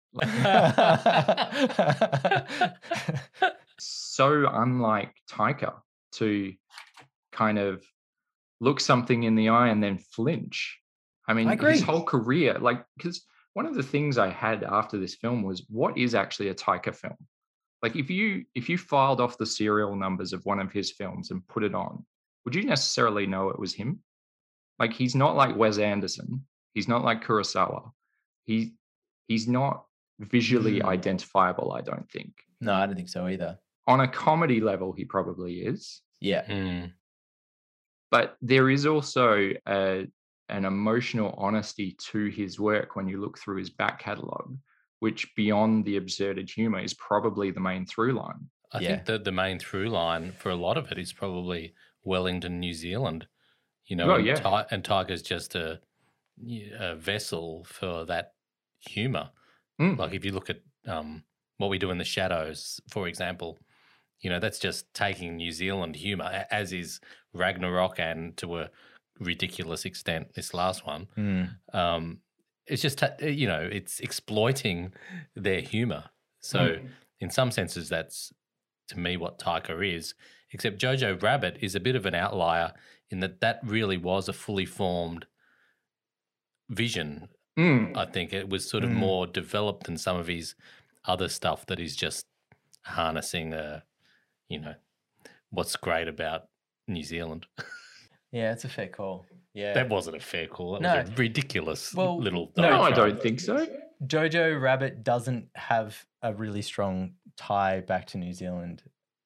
So unlike Taika to kind of look something in the eye and then flinch. I mean, agree. his whole career, like, because one of the things I had after this film was what is actually a Taika film? Like, if you if you filed off the serial numbers of one of his films and put it on, would you necessarily know it was him? Like, he's not like Wes Anderson. He's not like Kurosawa. He he's not visually Hmm. identifiable. I don't think no, I don't think so either. on a comedy level, he probably is. Yeah. Hmm. But there is also a, an emotional honesty to his work when you look through his back catalogue, which beyond the absurded humor is probably the main through line. I Yeah. think that the main through line for a lot of it is probably Wellington, New Zealand. You know, Oh, and, yeah. Ti- and Taika's just a, a vessel for that humor. Mm. Like if you look at um, what we do in the shadows, for example, you know, that's just taking New Zealand humor, as is Ragnarok and to a ridiculous extent, this last one. Mm. Um, it's just, ta- you know, it's exploiting their humor. So, Mm. in some senses, that's to me what Taika is. Except Jojo Rabbit is a bit of an outlier in that that really was a fully formed vision. Mm. I think it was sort of Mm. more developed than some of his other stuff that is just harnessing, uh, you know, what's great about New Zealand. Yeah, it's a fair call. Yeah. That wasn't a fair call. That No. was a ridiculous Well, little. no, No, I don't think so. Jojo Rabbit doesn't have a really strong tie back to New Zealand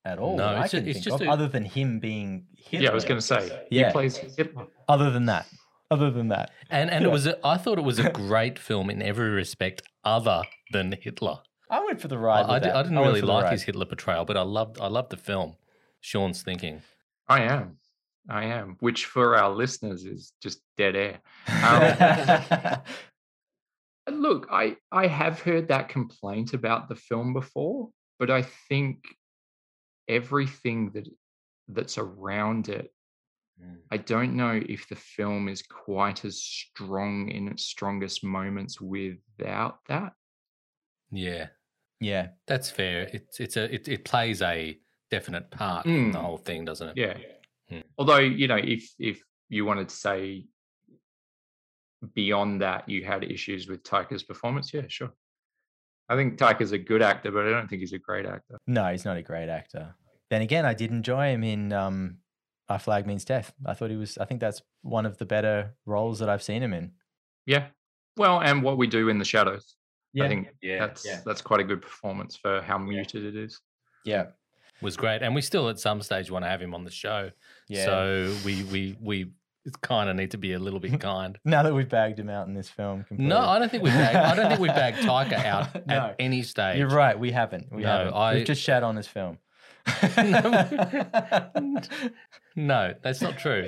at all. No, that I it's ju- can it's think just of, a- other than him being Hitler. Yeah, I was going to say, Yeah. he plays Hitler. Other than that, other than that, And and it was a, I thought it was a great film in every respect other than Hitler. I went for the ride. I, I, with di- that. I didn't went really like his Hitler portrayal, but I loved I loved the film. Sean's thinking. I am. I am, which for our listeners is just dead air. Um, Look, I I have heard that complaint about the film before, but I think everything that that's around it, I don't know if the film is quite as strong in its strongest moments without that. Yeah, yeah, that's fair. It's it's a it, it plays a definite part in the Mm. whole thing, doesn't it? Yeah. Hmm. Although, you know, if if you wanted to say beyond that you had issues with Taika's performance, yeah, sure. I think Taika's a good actor, but I don't think he's a great actor. no, he's not a great actor. Then again, I did enjoy him in um, Our Flag Means Death. I thought he was. I think that's one of the better roles that I've seen him in. Yeah. Well, and what we do in the shadows. I think Yeah, that's yeah. that's quite a good performance for how muted it is. yeah, was great, and we still at some stage want to have him on the show. yeah. So we we we kind of need to be a little bit kind. now that we've bagged him out in this film, completely. No, I don't think we bagged. I don't think we bagged Taika out No. at any stage. You're right. We haven't. We No, haven't. I- We've just shat on his film. No, that's not true.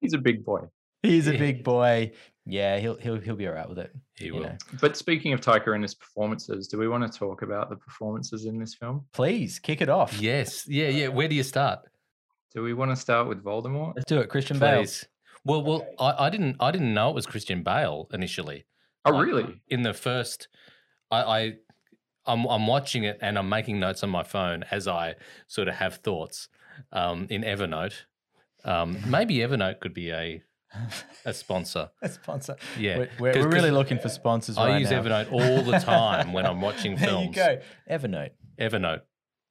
He's a big boy. He's a big boy. Yeah, he'll he'll he'll be all right with it. He will. know. But speaking of Taika and his performances, do we want to talk about the performances in this film? Please kick it off. Yes. Yeah. Yeah. Where do you start? Do we want to start with Voldemort? Let's do it, Christian Bale. Please. Well, well, I, I didn't, I didn't know it was Christian Bale initially. Oh, Like, really? In the first, I, I I'm I'm watching it and I'm making notes on my phone as I sort of have thoughts um, in Evernote. Um, maybe Evernote could be a a sponsor. A sponsor. Yeah, We're, we're, 'cause- we're really 'cause looking for sponsors I right use now. Evernote all the time when I'm watching films. there films. you go. Evernote. Evernote,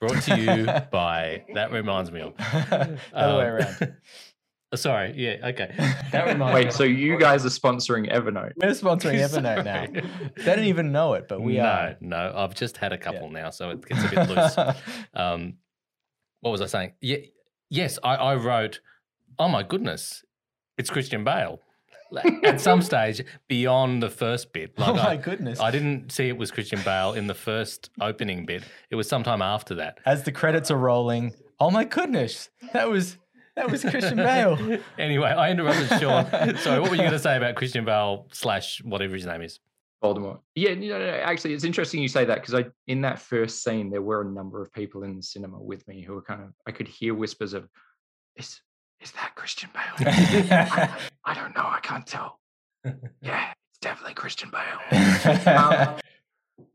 brought to you by. That reminds me of. the other way Um, around. Sorry. Yeah. Okay. That reminds. Wait, of- so you guys are sponsoring Evernote? We're sponsoring Evernote now. They don't even know it, but we no, are. no. No. I've just had a couple now, so it gets a bit loose. Um, what was I saying? Yeah, yes, I, I wrote. Oh my goodness, it's Christian Bale. Like, At some stage, beyond the first bit, like oh my I, goodness. I didn't see it was Christian Bale in the first opening bit. It was sometime after that. As the credits are rolling, oh my goodness, that was that was Christian Bale. Anyway, I interrupted Sean. Sorry, what were you going to say about Christian Bale slash whatever his name is? Voldemort. Yeah, you know, no, actually, it's interesting you say that because I, in that first scene, there were a number of people in the cinema with me who were kind of, I could hear whispers of, "Is is that Christian Bale? I, I don't know. I can't tell. Yeah, it's definitely Christian Bale. Um,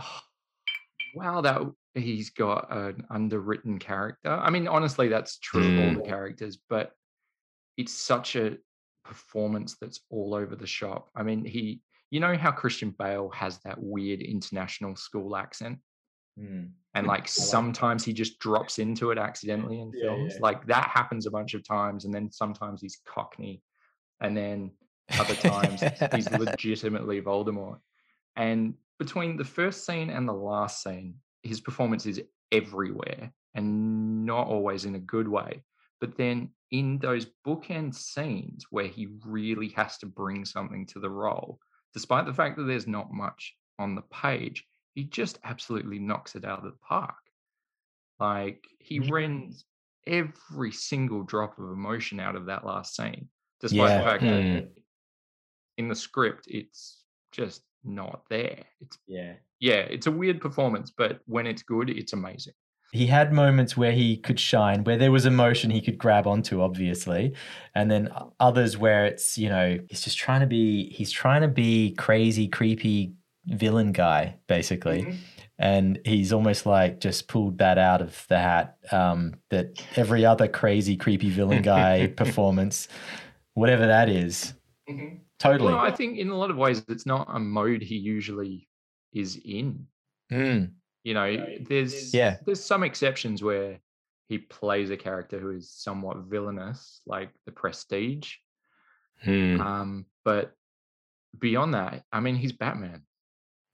oh, wow, that he's got an underwritten character. I mean, honestly, that's true of all the characters, but it's such a performance that's all over the shop. I mean, he, you know how Christian Bale has that weird international school accent, Hmm. And like sometimes he just drops into it accidentally in Yeah, films. yeah. Like that happens a bunch of times, and then sometimes he's Cockney, and then other times he's legitimately Voldemort. And between the first scene and the last scene, his performance is everywhere and not always in a good way. But then in those bookend scenes where he really has to bring something to the role, despite the fact that there's not much on the page, he just absolutely knocks it out of the park. Like he Yeah. rends every single drop of emotion out of that last scene, despite Yeah. the fact Hmm. that in the script it's just not there. It's Yeah. yeah, it's a weird performance, but when it's good, it's amazing. He had moments where he could shine, where there was emotion he could grab onto, obviously, and then others where it's you know he's just trying to be he's trying to be crazy, creepy villain guy basically, and he's almost like just pulled that out of the hat. Um, that every other crazy, creepy villain guy performance, whatever that is, totally. Well, I think in a lot of ways it's not a mode he usually is in. Mm, You know, there's Yeah. there's some exceptions where he plays a character who is somewhat villainous, like the Prestige. Hmm. Um, but beyond that, I mean, he's Batman.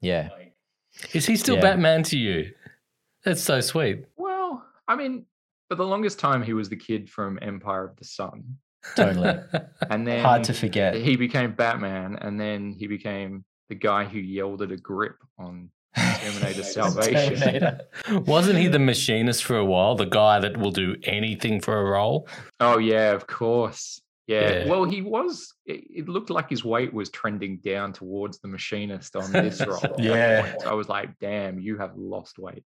Yeah, Is he still Yeah. Batman to you? That's so sweet. Well, I mean, for the longest time, he was the kid from Empire of the Sun, totally. and then Hard to forget. he became Batman, and then he became the guy who yelled at a grip on Terminator Salvation. Terminator. Wasn't he the machinist for a while? The guy that will do anything for a role? Oh yeah, of course. Yeah. Yeah. Well, he was. It, it looked like his weight was trending down towards the machinist on this role. Yeah. points. I was like, "Damn, you have lost weight."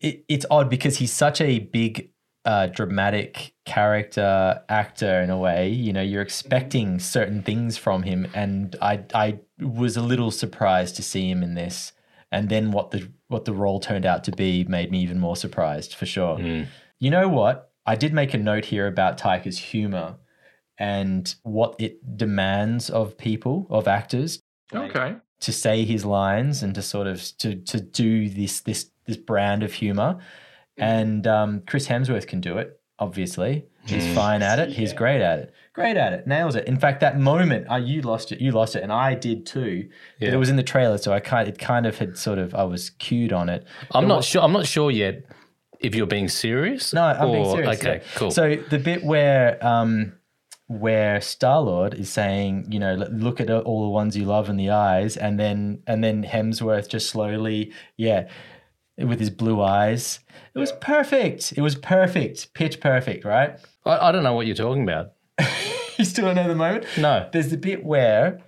it, it's odd because he's such a big uh, dramatic character actor in a way you know you're expecting certain things from him and i i was a little surprised to see him in this and then what the what the role turned out to be made me even more surprised for sure Hmm. you know what i did make a note here about Taika's humor and what it demands of people of actors Okay. to say his lines and to sort of to to do this this this brand of humor. And um, Chris Hemsworth can do it. Obviously, he's Mm. fine at it. He's great at it. Great at it. Nails it. In fact, that moment, uh, you lost it. You lost it, and I did too. But it was in the trailer, so I kind it kind of had sort of I was cued on it. I'm There not wa- sure. I'm not sure yet if you're being serious. No, I'm being serious. Okay, yeah. cool. So the bit where um, where Star Lord is saying, you know, look at all the ones you love in the eyes, and then and then Hemsworth just slowly, yeah, with his blue eyes, it was perfect. It was perfect, pitch perfect, right? I, I don't know what you're talking about. you still don't know the moment. No. There's the bit where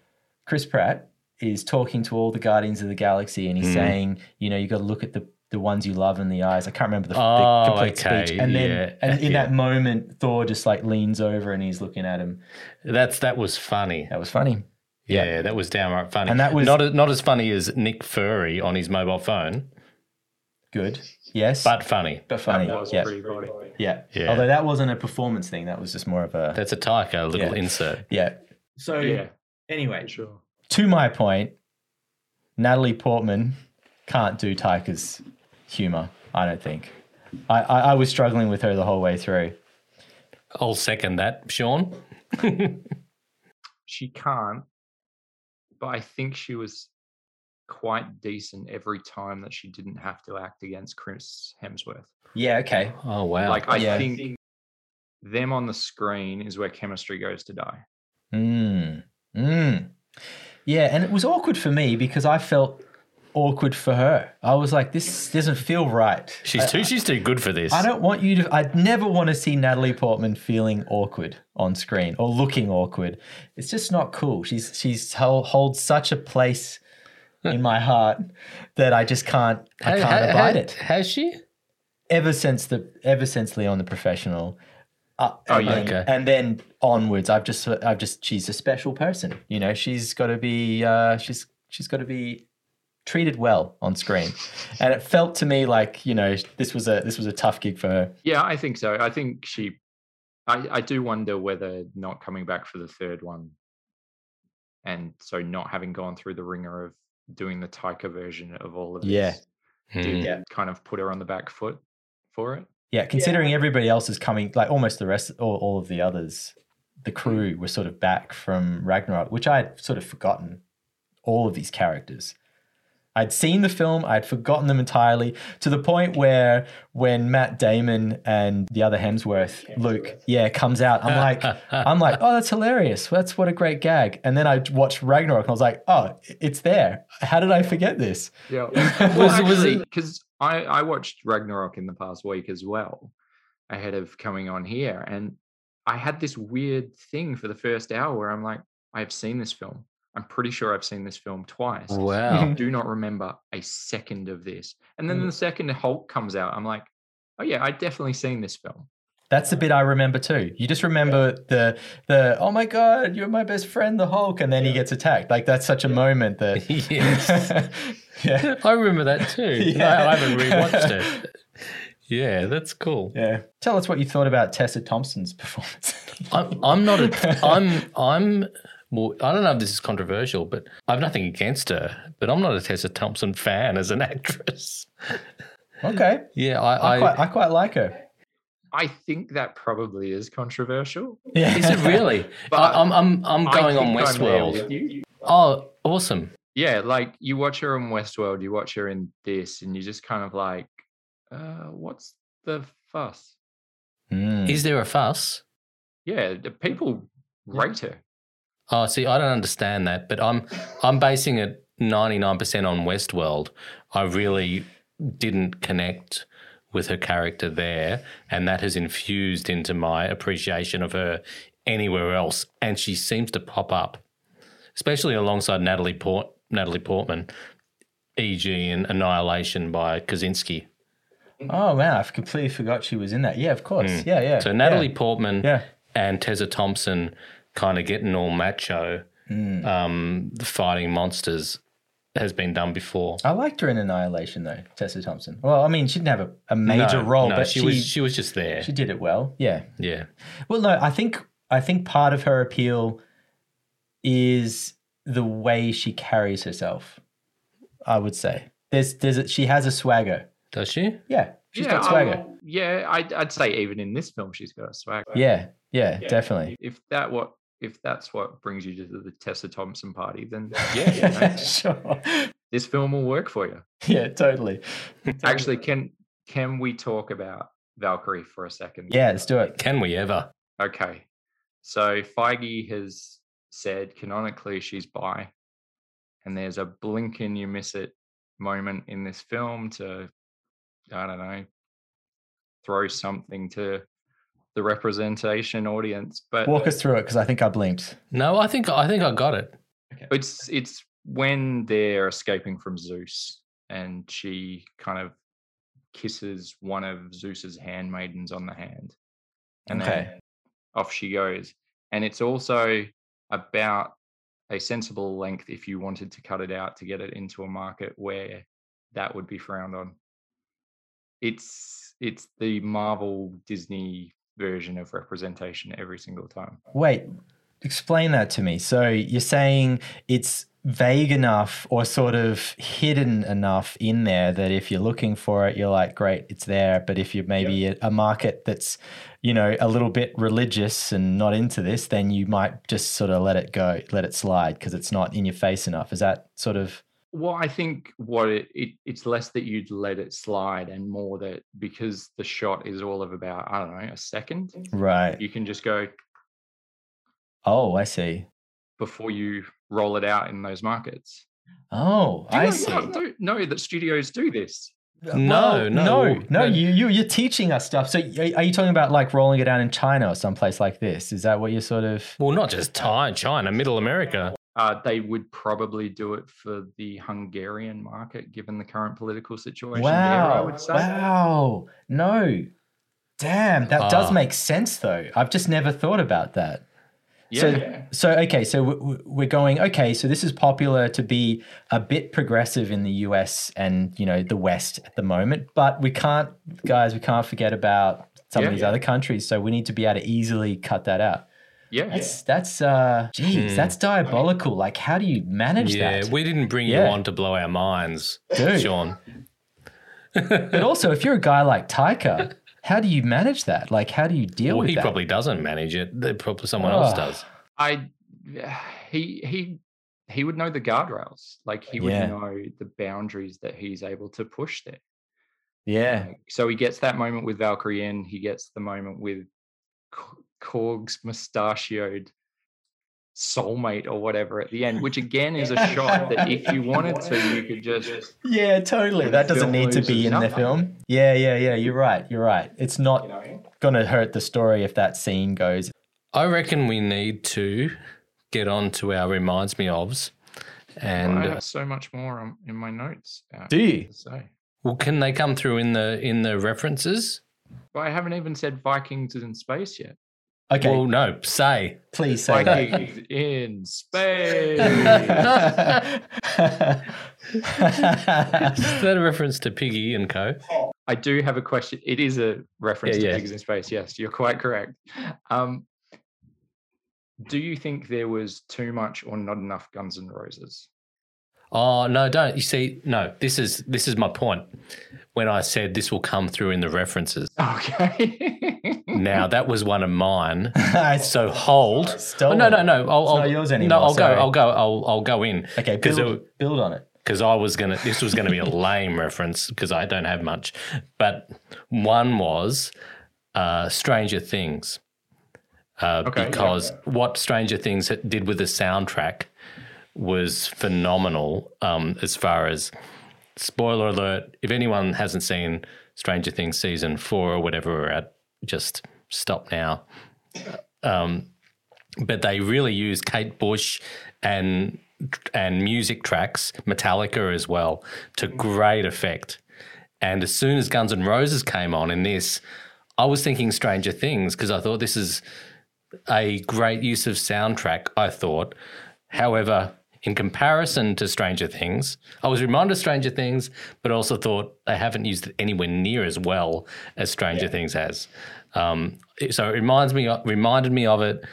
Chris Pratt is talking to all the Guardians of the Galaxy, and he's Mhm. saying, you know, you got to look at the the ones you love in the eyes. I can't remember the, Oh, the complete okay, speech. And then, yeah, and in yeah. that moment, Thor just like leans over and he's looking at him. That's that was funny. That was funny. Yeah, that was downright funny. And that was- not as, not as funny as Nick Fury on his mobile phone, Good. Yes. but funny. but funny. That was Yeah. pretty funny. yeah. Yeah. Although that wasn't a performance thing. That was just more of a. That's a Taika little Yeah. insert. yeah. So Yeah, anyway, sure. to my point, Natalie Portman can't do Taika's humor. I don't think. I, I, I was struggling with her the whole way through. I'll second that, Sean. She can't, but I think she was quite decent every time that she didn't have to act against Chris Hemsworth. Yeah. Okay. Oh wow! Like I Yeah. think them on the screen is where chemistry goes to die. Mm. Mm. Yeah, and it was awkward for me because I felt awkward for her. I was like, this doesn't feel right. she's I- too she's too good for this. I don't want you to. I'd never want to see Natalie Portman feeling awkward on screen or looking awkward. It's just not cool. She's she's held, holds such a place in my heart that I just can't. I can't ha- abide ha- it. Has she? Ever since the ever since Leon the Professional. Uh, Oh, and yeah. then- Okay. And then onwards, I've just, I've just, she's a special person. You know, she's got to be, uh, she's, she's got to be treated well on screen. And it felt to me like, you know, this was a, this was a tough gig for her. Yeah, I think so. I think she. I, I do wonder whether not coming back for the third one, and so not having gone through the ringer of doing the Taika version of all of this, Yeah. did Hmm. Yeah. kind of put her on the back foot for it. Yeah, considering everybody else is coming, like almost the rest, all, all of the others, the crew were sort of back from Ragnarok, which I had sort of forgotten all of these characters. I'd seen the film, I'd forgotten them entirely to the point where when Matt Damon and the other Hemsworth, Luke, yeah, comes out, I'm like, I'm like, oh, that's hilarious. That's what a great gag. And then I watched Ragnarok and I was like, oh, it's there. How did I forget this? Yeah, it- because I I watched Ragnarok in the past week as well, ahead of coming on here, and I had this weird thing for the first hour where I'm like, I have seen this film. I'm pretty sure I've seen this film twice. I Wow. do not remember a second of this. And then Mm. the second Hulk comes out, I'm like, oh yeah, I definitely seen this film. That's the bit I remember too. You just remember the the oh my god, you're my best friend, the Hulk, and then he gets attacked. Like that's such a moment that Yes. yeah, I remember that too. Yeah. I, I haven't rewatched it. Yeah, that's cool. yeah. Tell us what you thought about Tessa Thompson's performance. I'm, I'm not a. I'm. I'm. Well, I don't know if this is controversial, but I have nothing against her. But I'm not a Tessa Thompson fan as an actress. okay, Yeah, I, I. I, quite I quite like her. I think that probably is controversial. Yeah, is it really? But I, I'm. I'm. I'm going on think I'm there Westworld. Oh, awesome! Yeah, like you watch her in Westworld, you watch her in this, and you're just kind of like, uh, what's the fuss? Mm. Is there a fuss? Yeah, the people rate her. Oh, see, I don't understand that, but I'm. I'm basing it 99% on Westworld. I really didn't connect with her character there, and that has infused into my appreciation of her anywhere else. And she seems to pop up, especially alongside Natalie Port Natalie Portman, E.g. in Annihilation by Kaczynski. Oh man, I've completely forgot she was in that. Yeah, of course. Mm. Yeah, yeah. So Natalie yeah. Portman Yeah. and Tessa Thompson kind of getting all macho, Mm. um, fighting monsters has been done before. I liked her in Annihilation though, Tessa Thompson. Well, I mean, she didn't have a, a major No, role, no, but she, she was she was just there. she did it well. Yeah. yeah, Well, no, I think I think part of her appeal is the way she carries herself. I would say there's there's a, she has a swagger. does she? Yeah, she's yeah, got swagger. I- yeah, I'd, I'd say even in this film, she's got a swagger. yeah, yeah, definitely. If that what if that's what brings you to the Tessa Thompson party, then yeah, you know, sure. this film will work for you. Yeah, totally. Actually, can can we talk about Valkyrie for a second? Yeah, let's do it. Can we ever? Okay. So Feige has said canonically she's bi, and there's a blink and you miss it moment in this film to, I don't know, throw something to the representation audience. But Walk us through it because I think I blinked. No, I think I think I got it. it's it's when they're escaping from Zeus, and she kind of kisses one of Zeus's handmaidens on the hand, and Okay. then off she goes. And it's also about a sensible length if you wanted to cut it out to get it into a market where that would be frowned on. It's it's the Marvel Disney version of representation every single time. Wait, explain that to me. So you're saying it's vague enough or sort of hidden enough in there that if you're looking for it, you're like, great, it's there. But if you're maybe a, a market that's, you know, a little bit religious and not into this, then you might just sort of let it go, let it slide because it's not in your face enough. Is that sort of Well, I think what it, it it's less that you'd let it slide and more that because the shot is all of about, I don't know, a second, right? you can just go Oh, I see. before you roll it out in those markets. Oh, Do I not- see. don't know that studios do this. Uh, well, No, no, no, no. no. You you you're teaching us stuff. So are you talking about like rolling it out in China or someplace like this? Is that what you're sort of? Well, not just Thai, China, Middle America. Uh, they would probably do it for the Hungarian market, given the current political situation there. I Wow! would say. Wow! No, damn, that does Ah. make sense though. I've just never thought about that. Yeah. So, so okay, so w- w- we're going. Okay, so this is popular to be a bit progressive in the US and you know the West at the moment, but we can't, guys, we can't forget about some Yeah, of these yeah. other countries. So we need to be able to easily cut that out. Yeah. That's that's uh, geez, Hmm. that's diabolical. Like, how do you manage Yeah, that? Yeah, we didn't bring Yeah. you on to blow our minds, Dude. Sean. But also, if you're a guy like Taika, how do you manage that? Like, how do you deal Well, with he that? He probably doesn't manage it. Probably someone else Oh. does. I he he he would know the guardrails. Like he would Yeah. know the boundaries that he's able to push there. yeah, so he gets that moment with Valkyrie in, he gets the moment with K- Korg's mustachioed soulmate or whatever at the end, which again is a shot that if you wanted to, you could just yeah, totally. That doesn't need to be loses in the film. Yeah, yeah, yeah. You're right. You're right. It's not you know. gonna hurt the story if that scene goes. I reckon we need to get on to our reminds me ofs. And I uh, have so much more in my notes. uh, Do you? say. well, can they come through in the in the references? But I haven't even said Vikings in space yet. Okay, Well, no, say. please say that. Vikings in space. Is that a reference to Piggy and Co? I do have a question. It is a reference Yeah, to yeah. pigs in space. Yes, you're quite correct. Um, do you think there was too much or not enough Guns N' Roses? Oh no, don't you see? No, this is this is my point. When I said this will come through in the references. Okay. Now that was one of mine. So hold. Oh, no, no, no. I'll, It's I'll, not yours anymore. No, I'll sorry. go. I'll go. I'll, I'll go in okay, because build, build on it. because I was gonna. This was gonna be a lame reference because I don't have much. But one was uh, Stranger Things. Uh, Okay, yeah. because what Stranger Things did with the soundtrack was phenomenal. Um, as far as spoiler alert, if anyone hasn't seen Stranger Things season four or whatever we're at, just stop now. Um, but they really use Kate Bush and and music tracks, Metallica as well, to great effect. And as soon as Guns N' Roses came on in this, I was thinking Stranger Things because I thought this is a great use of soundtrack. I thought, however, in comparison to Stranger Things, I was reminded of Stranger Things, but also thought they haven't used it anywhere near as well as Stranger Things has. Um, so it reminds me, reminded me of it,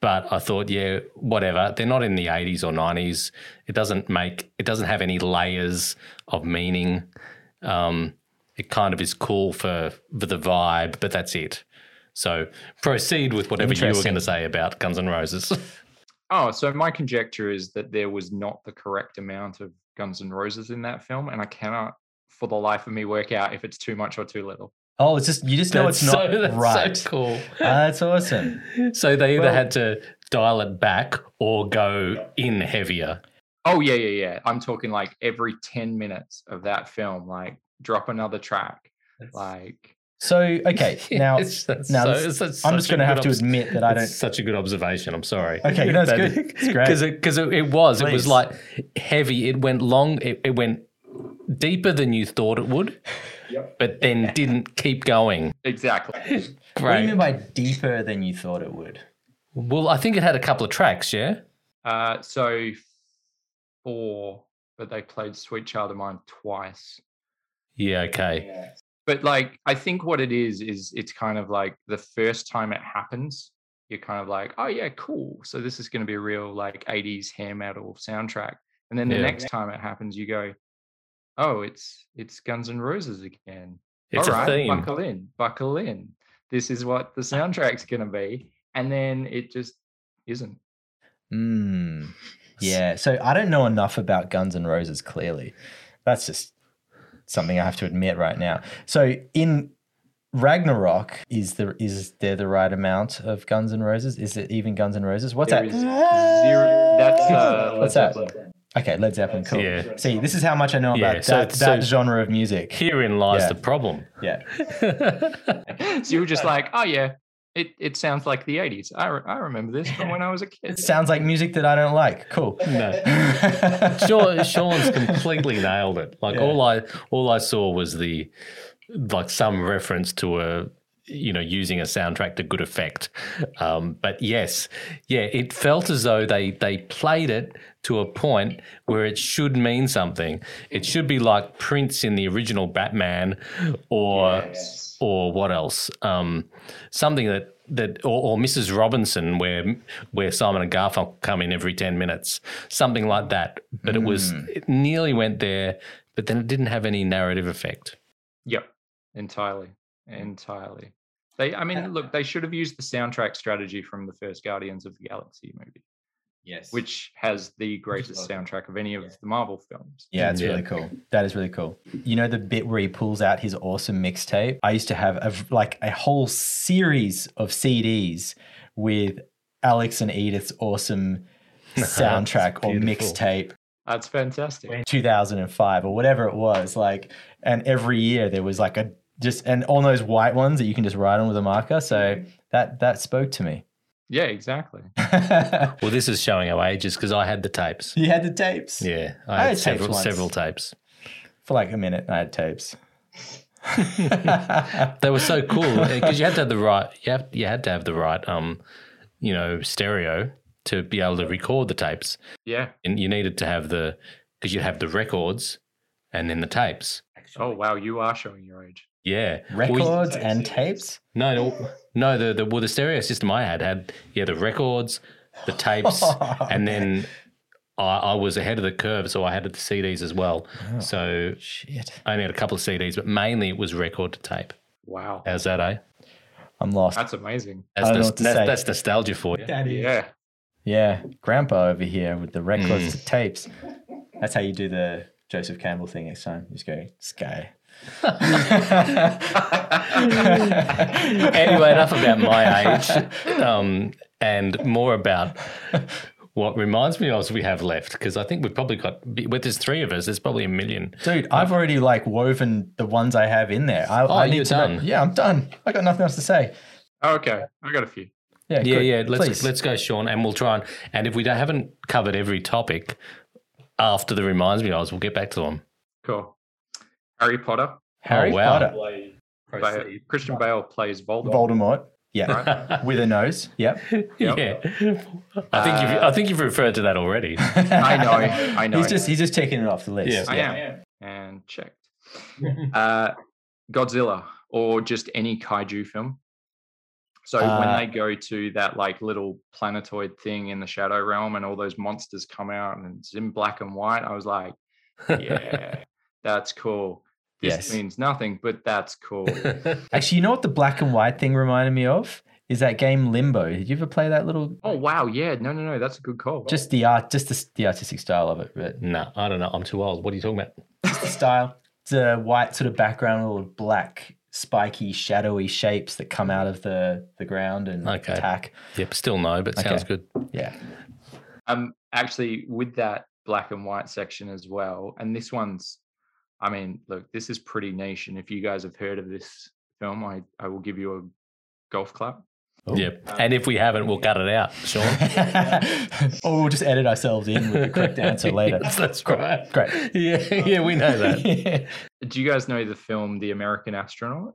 but I thought, yeah, whatever. They're not in the eighties or nineties. It doesn't make, it doesn't have any layers of meaning. Um, it kind of is cool for, for the vibe, but that's it. So proceed with whatever you were going to say about Guns N' Roses. oh, so my conjecture is that there was not the correct amount of Guns N' Roses in that film, and I cannot, for the life of me, work out if it's too much or too little. Oh, it's just you just know That's it's not so, that's right. so cool. Ah, that's awesome. So they either Well- had to dial it back or go in heavier. Oh yeah, yeah, yeah. I'm talking like every 10 minutes of that film, like drop another track. Like So okay, now It's- now so- this- it's- it's I'm just going to have good to admit that I don't. It's such a good observation. I'm sorry. Okay, no, it's good. It's great. Because it, 'cause it, it was. It was like heavy. It went long. It, it went deeper than you thought it would, yep. but then didn't keep going. exactly. Great. What do you mean by deeper than you thought it would? Well, I think it had a couple of tracks, yeah? Uh, so four, but they played Sweet Child of Mine twice. Yeah, okay. But like, I think what it is is it's kind of like the first time it happens, you're kind of like, oh yeah, cool. So this is going to be a real like '80s hair metal soundtrack. And then the Yeah. next time it happens, you go, oh, it's it's Guns N' Roses again. It's All right, theme. buckle in, buckle in. This is what the soundtrack's going to be, and then it just isn't. Mm. Yeah. So I don't know enough about Guns N' Roses. Clearly, that's just something I have to admit right now. So in Ragnarok, is there is there the right amount of Guns N' Roses? Is it even Guns N' Roses? What's There that? is zero. That's uh, What's that? Okay, Led Zeppelin. Cool. Yeah. See, this is how much I know Yeah, about so- that, so- that genre of music. Herein lies Yeah. the problem. Yeah. So you were just like, oh yeah, it, it sounds like the 80s. I, re- I remember this from when I was a kid. It kid. sounds like music that I don't like. Cool. No. Sean, Sean's completely nailed it. Like Yeah. all I all I saw was the like some reference to a you know using a soundtrack to good effect. Um, but yes, yeah, it felt as though they they played it to a point where it should mean something. It should be like Prince in the original Batman, or or what else? Um, something that that or, or Mrs. Robinson, where where Simon and Garfunkel come in every ten minutes, something like that. But it was it nearly went there, but then it didn't have any narrative effect. Yep, entirely, entirely. They, I mean, look, they should have used the soundtrack strategy from the first Guardians of the Galaxy movie, yes. which has the greatest soundtrack of any of the Marvel films. Yeah, it's Yeah. really cool. That is really cool. You know the bit where he pulls out his awesome mixtape? I used to have a, v- like a whole series of CDs with Alex and Edith's awesome soundtrack or mixtape That's fantastic. 2005 or whatever it was like and every year there was like a just and all those white ones that you can just write on with a marker so mm-hmm. that that spoke to me Yeah, exactly. Well, this is showing our ages because I had the tapes. you had the tapes Yeah, I I, had had, tapes several once. several tapes. for like a minute i had tapes They were so cool because you had to have the right. You have you had to have the right, um, you know, stereo to be able to record the tapes, Yeah. and you needed to have the because you'd have the records and then the tapes. Oh wow, you are showing your age. Yeah, Well, you- records and tapes no, no, no. The the well, the stereo system I had had yeah the records, the tapes, and then I, I was ahead of the curve, so I had the CDs as well. So shit I only had a couple of CDs, but mainly it was record to tape. Wow, How's that, eh? i'm lost that's amazing. That's, don't know what to that's, say. that's nostalgia for you. Yeah. Yeah, grandpa over here with the records, Mm. the tapes. That's how you do the Joseph Campbell thing next time. You just go, Sky. anyway, enough about my age um, and more about what reminds me of us we have left because I think we've probably got, with there's three of us, there's probably a million. Dude, I've already like woven the ones I have in there. I, I need Oh, you're to know- done? Yeah, I'm done. I got nothing else to say. Oh, okay, I got a few. Yeah, Yeah, good. yeah. Let's Please. let's go, Sean, and we'll try and and if we don't, haven't covered every topic after the reminds me of, us, we'll get back to them. Cool. Harry Potter. Harry Oh, wow. Potter, Bale, Christian Bale plays Voldemort. Voldemort. Yeah, with a nose. Yep. yeah, I think you've I think you've referred to that already. I know, I know. He's just he's just taking it off the list. Yeah. I am. And checked. Uh, Godzilla or just any kaiju film. So Uh, when they go to that like little planetoid thing in the Shadow Realm and all those monsters come out and it's in black and white, I was like, yeah, that's cool. This Yes. means nothing, but that's cool. Actually, you know what the black and white thing reminded me of? Is that game Limbo? Did you ever play that little? oh wow, yeah, no, no, no, that's a good call. Just the art, just the, the artistic style of it, but no, I don't know. I'm too old. What are you talking about? just the style. It's a white sort of background, all of black, spiky, shadowy shapes that come out of the the ground and Okay. attack. Yep, still no, but sounds Okay. good. Yeah. um actually with that black and white section as well and this one's i mean look this is pretty niche and if you guys have heard of this film i i will give you a golf clap Yep. And if we haven't, we'll cut it out, Sean. or we'll just edit ourselves in with the correct answer later. Yes, that's right. Great. Yeah, yeah, we know that. do you guys know the film the american astronaut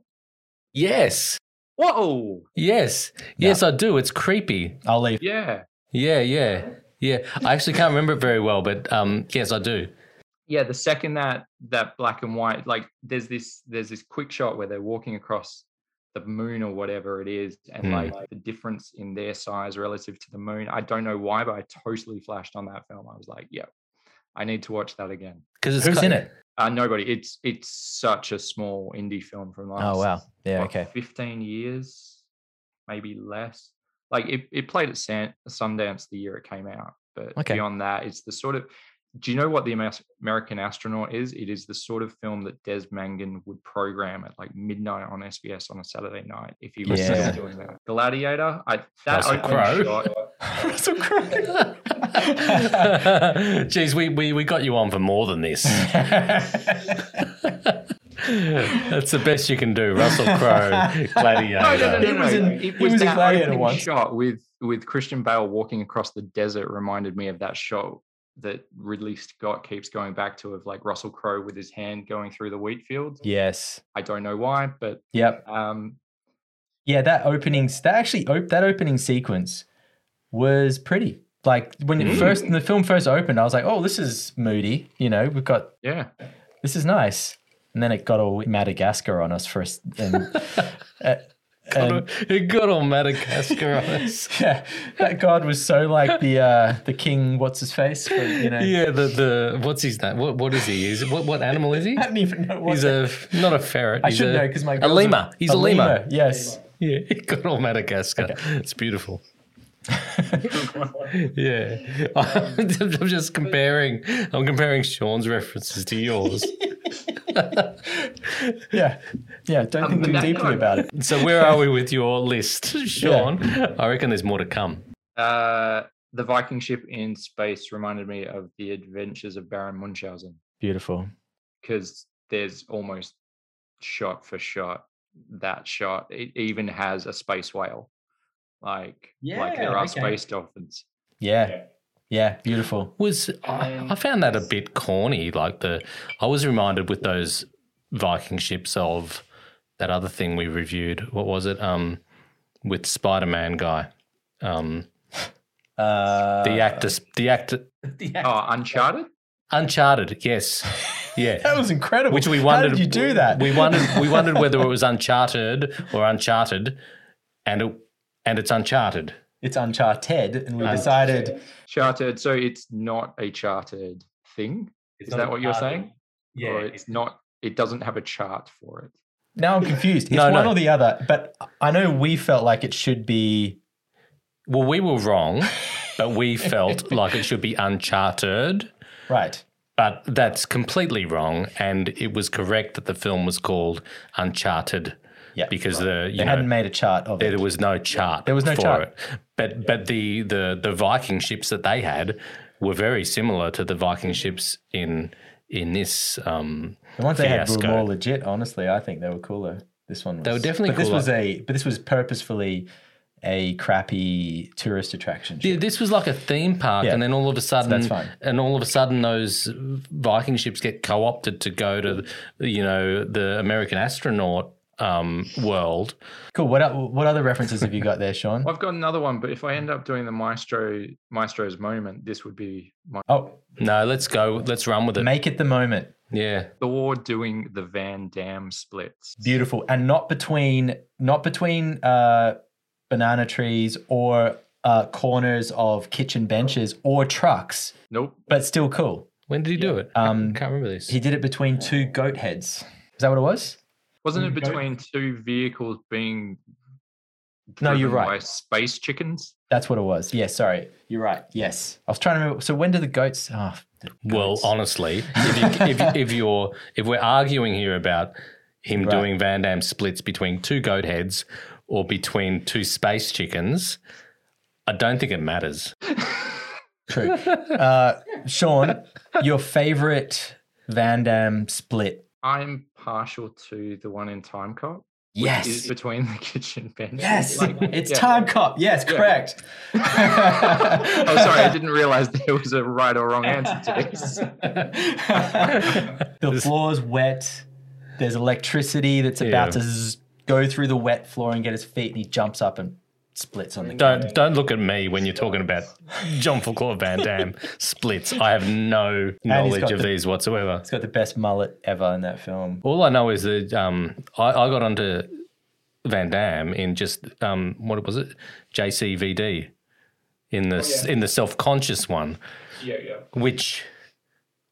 yes, whoa yes, yes, I do. It's creepy. I'll leave. yeah Yeah, yeah. Yeah, I actually can't remember it very well, but um, yes, I do. Yeah, the second that that black and white, like there's this there's this quick shot where they're walking across the moon or whatever it is, and Hmm. like the difference in their size relative to the moon. I don't know why, but I totally flashed on that film. I was like, yeah, I need to watch that again. Because it's Who's in it? Uh, nobody. It's it's such a small indie film from last. Oh wow. Yeah. what, Okay. 15 years, maybe less. Like it, it played at San, Sundance the year it came out. But Okay. beyond that, it's the sort of. Do you know what the American Astronaut is? It is the sort of film that Des Mangan would program at like midnight on SBS on a Saturday night if he was Yeah. still doing that. Gladiator, I that Russell opening Crowe. shot. Russell Crowe. Jeez, we, we, we got you on for more than this. That's the best you can do. Russell Crowe, Gladiator. No, no, no, no, He no. was in- it he was was in that Gladiator opening once. shot with with Christian Bale walking across the desert reminded me of that shot that Ridley Scott keeps going back to of like Russell Crowe with his hand going through the wheat fields. yes. I don't know why, but Yep. um, Yeah, that opening, that actually, op- that opening sequence was pretty. Like when it Mm. first, when the film first opened, I was like, "Oh, this is moody." You know, we've got yeah, this is nice. And then it got all Madagascar on us for us. And, uh, and It got all Madagascar on us. yeah, that god was so like the uh, the king. What's his face? But, you know, Yeah, the, the what's his name? What what is he? Is it, what what animal is he? I don't even know what. He's a not a ferret. I should a, know because my a lemur. He's a, lemur. Yes. Yeah, got all Madagascar. It's beautiful. yeah, I'm just comparing. I'm comparing Sean's references to yours. Yeah. Yeah. Don't Um, think too that- deeply about it. So where are we with your list, Sean? I reckon there's more to come. uh, the Viking ship in space reminded me of the adventures of Baron Munchausen Beautiful. because there's almost shot for shot that shot. It even has a space whale, like like there are okay. space dolphins. Yeah. Yeah. Beautiful. Was I, I found that a bit corny? Like the I was reminded with those Viking ships of that other thing we reviewed. What was it? Um, with Spider Man guy. Um, Uh, the actor. The actor. Oh, Uncharted. Uncharted. Yes. Yeah. That was incredible. Which we wondered. How did you do that? We wondered. We wondered whether it was Uncharted or Uncharted, and it, and it's Uncharted. It's Uncharted, and we Uncharted. decided. charted. So it's not a charted thing. Is that what you're saying? Or it's not. It doesn't have a chart for it. Now I'm confused. It's No, one no. or the other, but I know we felt like it should be. Well, we were wrong, but we felt like it should be Uncharted. Right. But that's completely wrong, and it was correct that the film was called Uncharted Yeah. because the you They know hadn't made a chart of there it. was no chart. There was no for chart. it. But but the, the the Viking ships that they had were very similar to the Viking ships in in this. Um, The ones they had were more legit. Honestly, I think they were cooler. This one was. They were definitely But this was a. But this was purposefully a crappy tourist attraction. Yeah, ship. this was like a theme park, Yeah. and then all of a sudden, that's fine. and all of a sudden, those Viking ships get co-opted to go to, you know, the American astronaut um, world. Cool. What what other references have you got there, Sean? I've got another one, but if I end up doing the maestro maestro's moment, this would be my Oh, No, let's go. Let's run with it. make it the moment. yeah, Thor doing the Van Damme splits. Beautiful, and not between not between uh, banana trees or uh, corners of kitchen benches or trucks, Nope. but still cool. when did he do it? Um, I can't remember this. He did it between two goat heads. Is that what it was? Wasn't it Go- between two vehicles being No, you're right. by space chickens? That's what it was. Yeah, sorry. You're right. Yes. I was trying to remember. So when do the goats? Oh, the Well, honestly, if, you, if, if you're if we're arguing here about him Right. doing Van Damme splits between two goat heads or between two space chickens, I don't think it matters. True. Uh, Sean, your favorite Van Damme split? I'm partial to the one in Time Cop. which Yes. is between the kitchen bench. Yes. Like, it's yeah. Time Cop. Yes, Yeah. correct. Oh, sorry, I didn't realize there was a right or wrong answer to this. the floor's wet. There's electricity that's about Yeah. to zzz, go through the wet floor and get his feet, and he jumps up and splits on the Don't don't look at me when you're talking about Jean Claude Van Damme splits. I have no knowledge of the- these whatsoever. It's got the best mullet ever in that film. All I know is that um, I, I got onto Van Damme in just um, what was it, JCVD, in the in the self conscious one, Yeah, yeah. which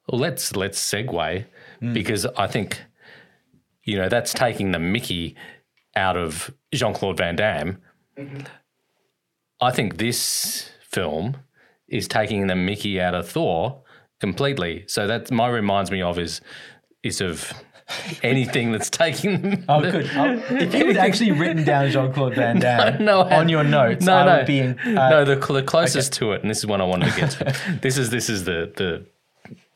let's let's segue because I think you know that's taking the Mickey out of Jean Claude Van Damme. I think this film is taking the Mickey out of Thor completely. So that my reminds me of is is of anything that's taking. Oh, the- good. Oh, if you had actually written down Jean Claude Van Damme No, I on your notes, No, I no, would be in. Uh, no. The, the closest to it, and this is one I wanted to get to. this is this is the the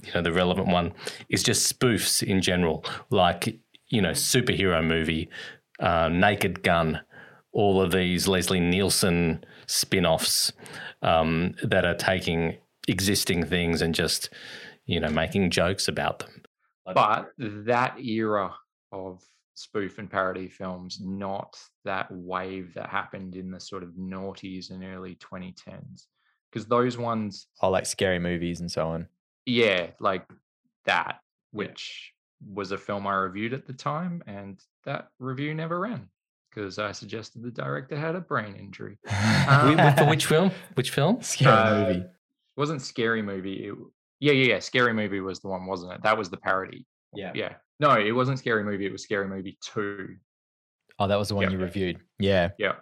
you know the relevant one is just spoofs in general, like you know superhero movie, uh, Naked Gun, all of these Leslie Nielsen spin-offs um, that are taking existing things and just you know making jokes about them. But that era of spoof and parody films, not that wave that happened in the sort of noughties and early 2010s. Because those ones, I like scary movies and so on. yeah, like that, which was a film I reviewed at the time, and that review never ran because I suggested the director had a brain injury. Wh- For which film? Which film? scary Uh, movie? It wasn't scary movie. It, yeah, yeah, yeah. Scary movie was the one, wasn't it? That was the parody. Yeah. Yeah. No, it wasn't scary movie. It was scary movie two. Oh, that was the one Yep. you reviewed. Yeah. Yeah.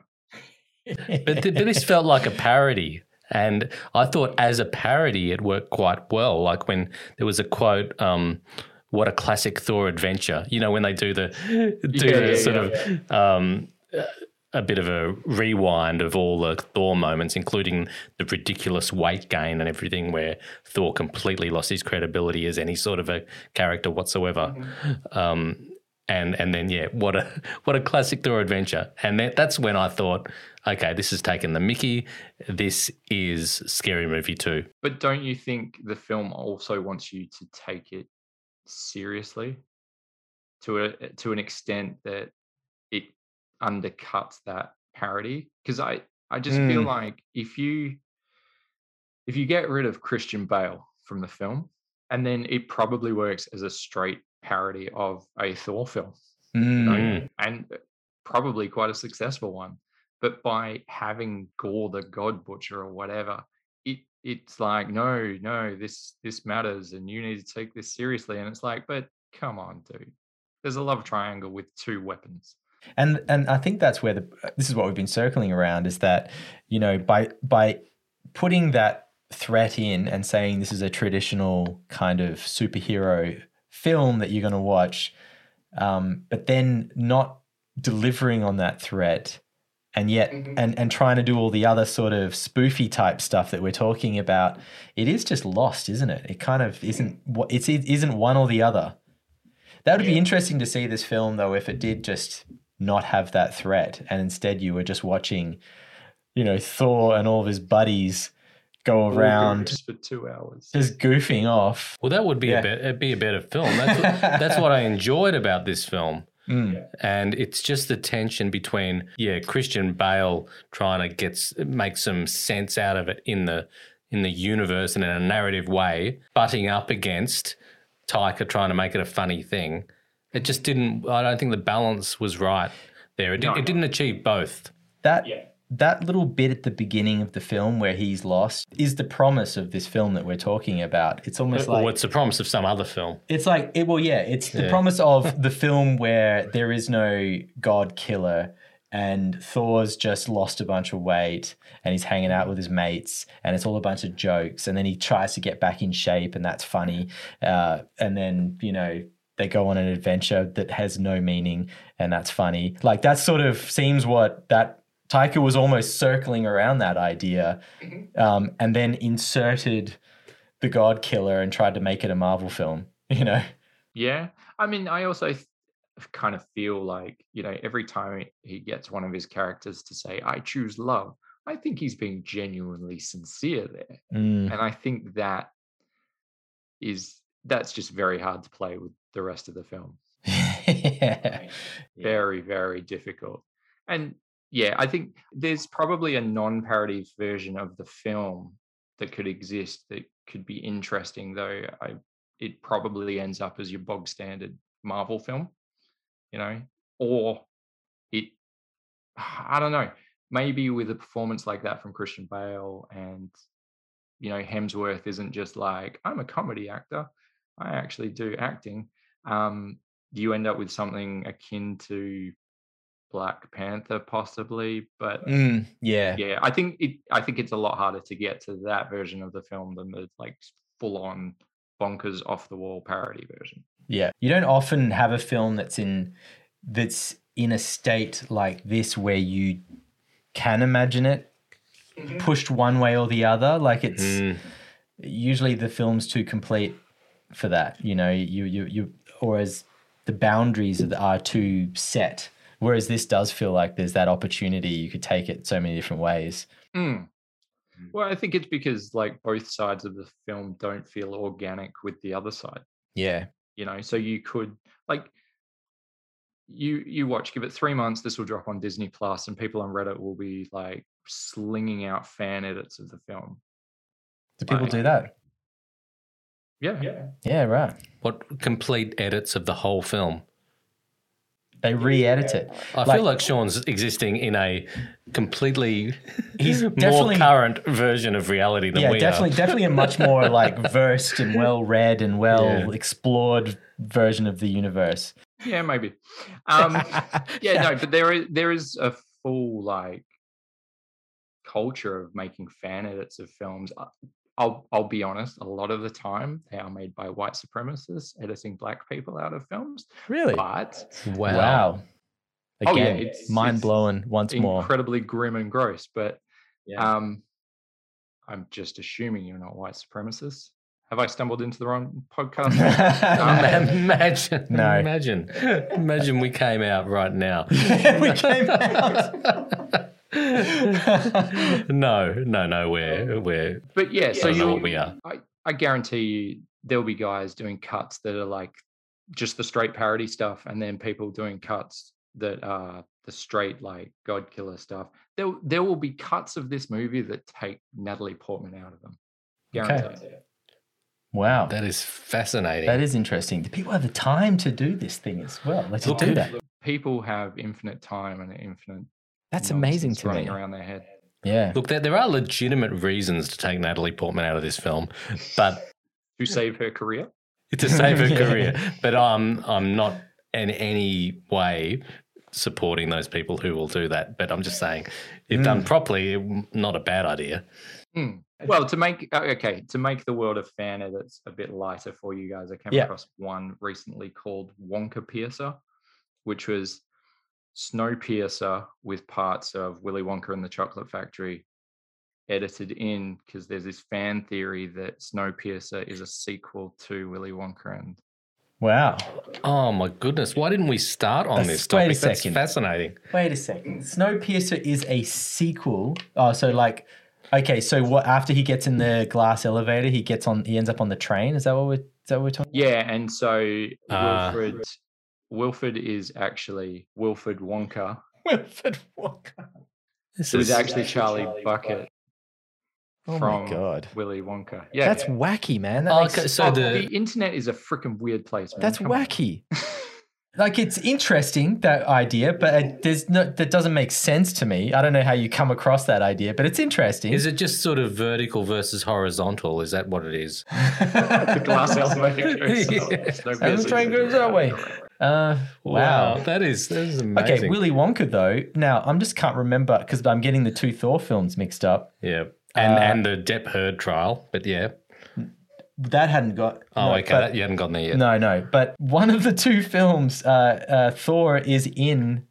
but, th- but this felt like a parody. And I thought as a parody, it worked quite well. Like when there was a quote, um, what a classic Thor adventure. You know, when they do the, do Yeah, the yeah, sort yeah, of, um, a bit of a rewind of all the Thor moments, including the ridiculous weight gain and everything, where Thor completely lost his credibility as any sort of a character whatsoever. Um, and and then yeah, what a what a classic Thor adventure. And that, that's when I thought, okay, this is taking the Mickey. This is Scary Movie two. But don't you think the film also wants you to take it seriously to a to an extent that it undercuts that parody? Because I I just feel Mm. like if you if you get rid of Christian Bale from the film, and then it probably works as a straight parody of a Thor film. you know, Mm. and uh, probably quite a successful one. But by having Gorr the God Butcher or whatever, it's like no, no, this this matters, and you need to take this seriously. And it's like, but come on, dude. There's a love triangle with two weapons. and and I think that's where the this is what we've been circling around is that you know by by putting that threat in and saying this is a traditional kind of superhero film that you're going to watch, um, but then not delivering on that threat. And yet, mm-hmm. and, and trying to do all the other sort of spoofy type stuff that we're talking about, it is just lost, isn't it? It kind of mm-hmm. isn't. what It's it isn't one or the other. That would be interesting to see this film though if it did just not have that threat and instead you were just watching, you know, Thor and all of his buddies go All around goes for two hours. just goofing off. Well, that would be Yeah. a bet it'd be a better film. That's what, that's what I enjoyed about this film. Mm. and it's just the tension between yeah Christian Bale trying to get make some sense out of it in the in the universe and in a narrative way, butting up against Taika trying to make it a funny thing. It just didn't. I don't think the balance was right there. It, did, No, it didn't achieve both. That that little bit at the beginning of the film where he's lost is the promise of this film that we're talking about. It's almost like or it's the promise of some other film. It's like it, well, yeah, it's the Yeah. promise of the film where there is no god killer and Thor's just lost a bunch of weight and he's hanging out with his mates and it's all a bunch of jokes and then he tries to get back in shape and that's funny uh, and then you know they go on an adventure that has no meaning and that's funny like that sort of seems what that Taika was almost circling around that idea um, and then inserted the God Killer and tried to make it a Marvel film. You know, Yeah. I mean, I also th- kind of feel like, you know, every time he gets one of his characters to say, I choose love, I think he's being genuinely sincere there. Mm. And I think that is, that's just very hard to play with the rest of the film. yeah. Very, very difficult. And yeah, I think there's probably a non-parody version of the film that could exist that could be interesting, though. I it probably ends up as your bog standard Marvel film, you know, or it. I don't know. Maybe with a performance like that from Christian Bale and you know Hemsworth isn't just like I'm a comedy actor. I actually do acting. Um, you end up with something akin to Black Panther, possibly. But Mm, yeah. yeah, I think it. I think it's a lot harder to get to that version of the film than the like full on bonkers off the wall parody version. Yeah. You don't often have a film that's in that's in a state like this where you can imagine it pushed one way or the other. Like it's Mm. usually the film's too complete for that. You know, you you you or as the boundaries are too set. Whereas this does feel like there's that opportunity. You could take it so many different ways. Mm. Well, I think it's because like both sides of the film don't feel organic with the other side. Yeah. You know, so you could like you you watch, give it three months. This will drop on Disney Plus, and people on Reddit will be like slinging out fan edits of the film. Do people Right. do that? Yeah, yeah. Yeah, right. What complete edits of the whole film? They re-edit it. I Like- feel like Sean's existing in a completely He's more definitely- current version of reality than yeah, we definitely, are. definitely a much more like versed and well read and well Yeah. explored version of the universe. Yeah, maybe. Um, yeah, no, but there is there is a full like culture of making fan edits of films. I'll I'll be honest, a lot of the time they are made by white supremacists editing black people out of films. Really? But Wow. Wow. Oh, yeah, Again, it's- mind blowing once more. incredibly grim and gross. But Yeah. um I'm just assuming you're not white supremacists. Have I stumbled into the wrong podcast? Ima- Imagine, No. imagine, imagine we came out right now. we came out. no, no, no. We're oh. we're but yeah, so I know you what we are. I, I guarantee you there'll be guys doing cuts that are like just the straight parody stuff, and then people doing cuts that are the straight like God killer stuff. There there will be cuts of this movie that take Natalie Portman out of them. Okay. Wow. That is fascinating. That is interesting. Do people have the time to do this thing as well? Let's Look, do that. People have infinite time and infinite. That's amazing to running me. around their head. Yeah. Look, there, there are legitimate reasons to take Natalie Portman out of this film, but To save her career. to save her Yeah. career. But I'm I'm not in any way supporting those people who will do that. But I'm just saying, if done Mm. properly, not a bad idea. Hmm. Well, to make uh, okay, to make the world of fan edits a bit lighter for you guys, I came Yeah. across one recently called Wonka Piercer, which was Snowpiercer with parts of Willy Wonka and the Chocolate Factory edited in because there's this fan theory that Snowpiercer is a sequel to Willy Wonka and Wow. Oh my goodness! Why didn't we start on That's- this wait a topic? That's fascinating. Wait a second. Snowpiercer is a sequel. Oh, so like, okay, so what? After he gets in the glass elevator, he gets on. He ends up on the train. Is that what we're? Is that what we're talking? yeah, and so Ah. Wilfred Wilfred is actually Wilfred Wonka. Wilfred Wonka. This It was is actually Charlie Bucket Oh from my god. Willy Wonka. Yeah, That's wacky, man. That Oh, makes- okay, so Oh, the the internet is a freaking weird place. Man. that's Come wacky. like it's interesting that idea, but it, there's no that doesn't make sense to me. I don't know how you come across that idea, but it's interesting. is it just sort of vertical versus horizontal? Is that what it is? the glass elevator goes Yeah. no And the business train in that way. Uh, wow. that is that is amazing. Okay, Willy Wonka though. Now I'm just can't remember because I'm getting the two Thor films mixed up. Yeah, and Uh, and the Depp Heard trial, but yeah. That hadn't got. Oh, no, okay, but- that, you haven't gotten there yet. No, no. But one of the two films, uh, uh, Thor is in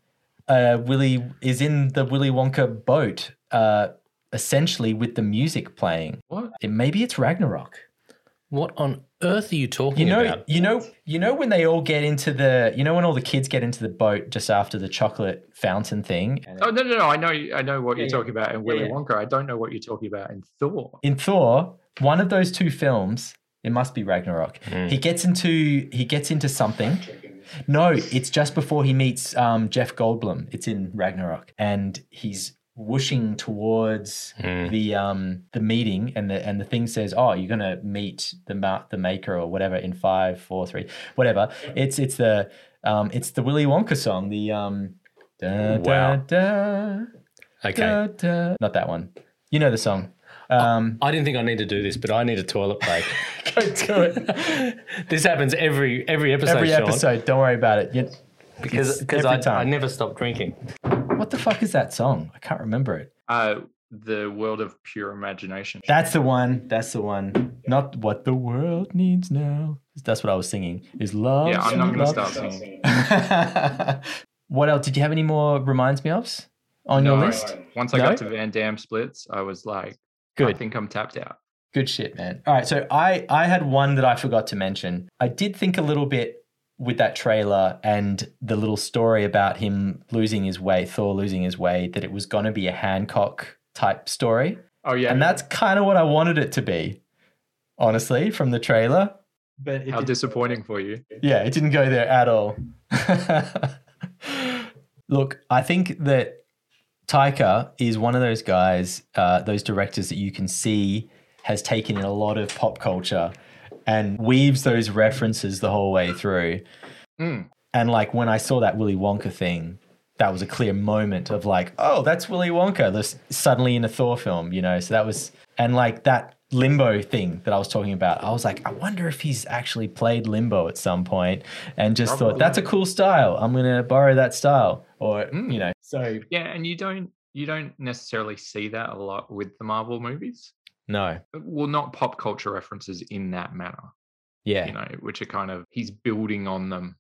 uh, Willy is in the Willy Wonka boat, uh, essentially with the music playing. What? It, maybe it's Ragnarok. What on earth are you talking You know, about? you know, you know when they all get into the, you know when all the kids get into the boat just after the chocolate fountain thing. Oh no, no, no! I know, I know what Yeah, you're talking about in Willy yeah. Wonka. I don't know what you're talking about in Thor. In Thor, one of those two films, It must be Ragnarok. Mm. He gets into he gets into something. No, it's just before he meets um, Jeff Goldblum. It's in Ragnarok, and he's whooshing towards Mm. the um the meeting, and the and the thing says, "Oh, you're gonna meet the ma- the maker or whatever in five, four, three, whatever." It's it's the um it's the Willy Wonka song. The um da, Wow. da, da, Okay. da, not that one. You know the song. Um, I didn't think I need to do this, but I need a toilet break. go to it. this happens every every episode, Every Sean, episode. Don't worry about it. You- because because I. I never stop drinking. What the fuck is that song? I can't remember it. Uh, the world of pure imagination. That's the one. That's the one. Not what the world needs now. That's what I was singing. Is love. yeah, I'm not going to love. start singing. what else? Did you have any more reminds me ofs on your No, list? Once I No? got to Van Damme splits, I was like, good. I think I'm tapped out. Good shit, man. All right, so I I had one that I forgot to mention. I did think a little bit with that trailer and the little story about him losing his way, Thor losing his way, that it was going to be a Hancock type story. Oh yeah, And that's kind of what I wanted it to be, honestly, from the trailer. But it how disappointing for you. yeah, it didn't go there at all. Look, I think that Taika is one of those guys, uh, those directors that you can see has taken in a lot of pop culture and weaves those references the whole way through. Mm. And like when I saw that Willy Wonka thing, that was a clear moment of like, oh, that's Willy Wonka. This suddenly in a Thor film, you know. So that was and like that limbo thing that I was talking about. I was like, I wonder if he's actually played limbo at some point, and just thought that's a cool style. I'm gonna borrow that style, or Mm. you know. So Yeah, and you don't you don't necessarily see that a lot with the Marvel movies. No, Well, not pop culture references in that manner, yeah, you know, which are kind of he's building on them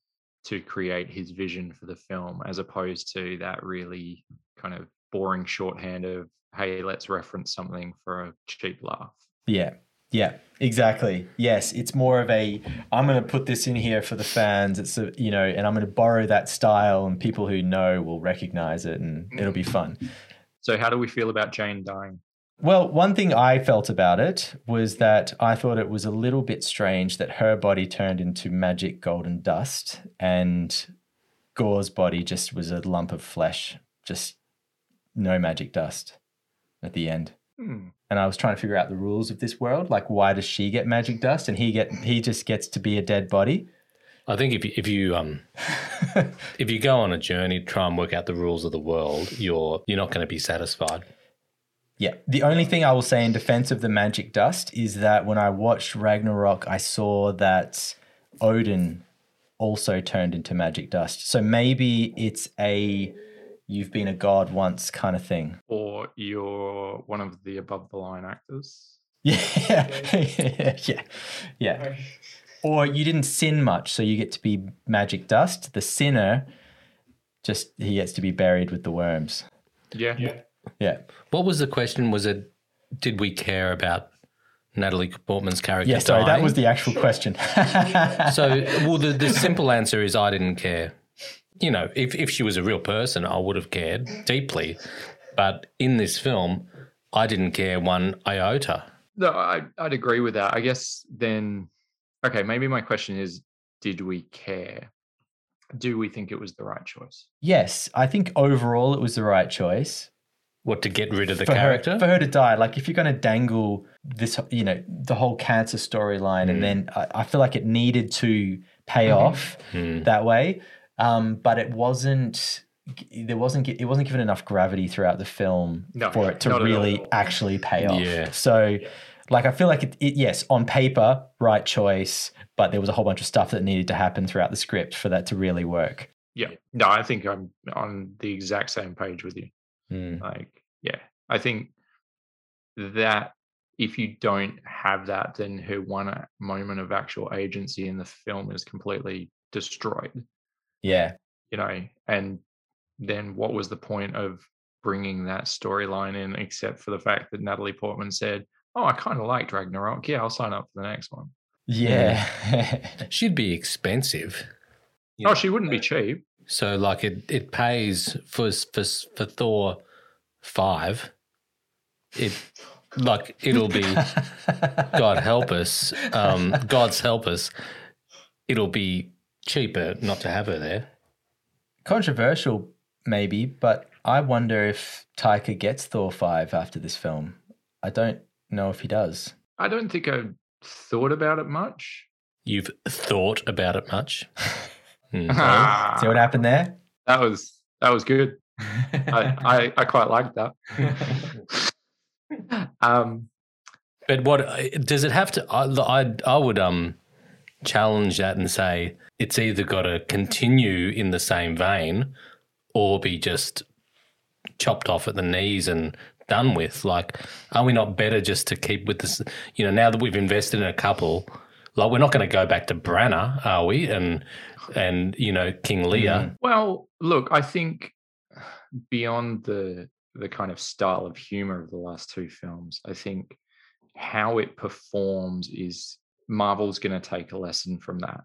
to create his vision for the film, as opposed to that really kind of boring shorthand of hey, let's reference something for a cheap laugh. Yeah. Yeah, exactly. Yes, it's more of a I'm going to put this in here for the fans. It's a, you know, and I'm going to borrow that style and people who know will recognize it and it'll mm. be fun. So, how do we feel about Jane dying? Well, one thing I felt about it was that I thought it was a little bit strange that her body turned into magic golden dust and Gorr's body just was a lump of flesh, just no magic dust at the end. Hmm. And I was trying to figure out the rules of this world, like why does she get magic dust and he get he just gets to be a dead body? I think if you, if you um if you go on a journey, try and work out the rules of the world, you're you're not going to be satisfied. Yeah. The only thing I will say in defense of the magic dust is that when I watched Ragnarok, I saw that Odin also turned into magic dust. So maybe it's a you've been a god once kind of thing. Or you're one of the above the line actors. Yeah. yeah. Yeah. Or you didn't sin much, so you get to be magic dust. The sinner just he gets to be buried with the worms. Yeah. Yeah. What was the question? Was it did we care about Natalie Portman's character? Yeah, sorry, that was the actual question. So, well, the, the simple answer is I didn't care. You know, if, if she was a real person, I would have cared deeply. But in this film, I didn't care one iota. No, I, I'd agree with that. I guess then, okay, maybe my question is did we care? Do we think it was the right choice? yes, I think overall it was the right choice. What, to get rid of the for character? her, for her to die. Like if you're going to dangle this, you know, the whole cancer storyline, Mm. and then I, I feel like it needed to pay Mhm. off Hmm. that way, um, but it wasn't. There wasn't. It wasn't given enough gravity throughout the film No, for it to really actually pay off. Yeah. So, like, I feel like it, it. Yes, on paper, right choice, but there was a whole bunch of stuff that needed to happen throughout the script for that to really work. Yeah. No, I think I'm on the exact same page with you. Mm. Like, yeah, I think that if you don't have that, then her one moment of actual agency in the film is completely destroyed, Yeah. you know, and then what was the point of bringing that storyline in except for the fact that Natalie Portman said, Oh, I kind of liked Ragnarok. Yeah, I'll sign up for the next one. Yeah. She'd be expensive. You Oh, know, she wouldn't be cheap. So, like, it, it pays for, for, for Thor 5 it like it'll be God help us, um, God's help us. It'll be cheaper not to have her there. Controversial, maybe, but I wonder if Taika gets Thor 5 after this film. I don't know if he does. I don't think I've thought about it much. You've thought about it much. Hmm. Ah, See what happened there? that was that was good. I, I, I quite like that. um, But what does it have to? I, I, I would um challenge that and say it's either got to continue in the same vein or be just chopped off at the knees and done with. Like, are we not better just to keep with this? You know, now that we've invested in a couple, like we're not going to go back to Branagh, are we? And and you know King Lear. well, look, I think beyond the the kind of style of humor of the last two films, I think how it performs is Marvel's going to take a lesson from that.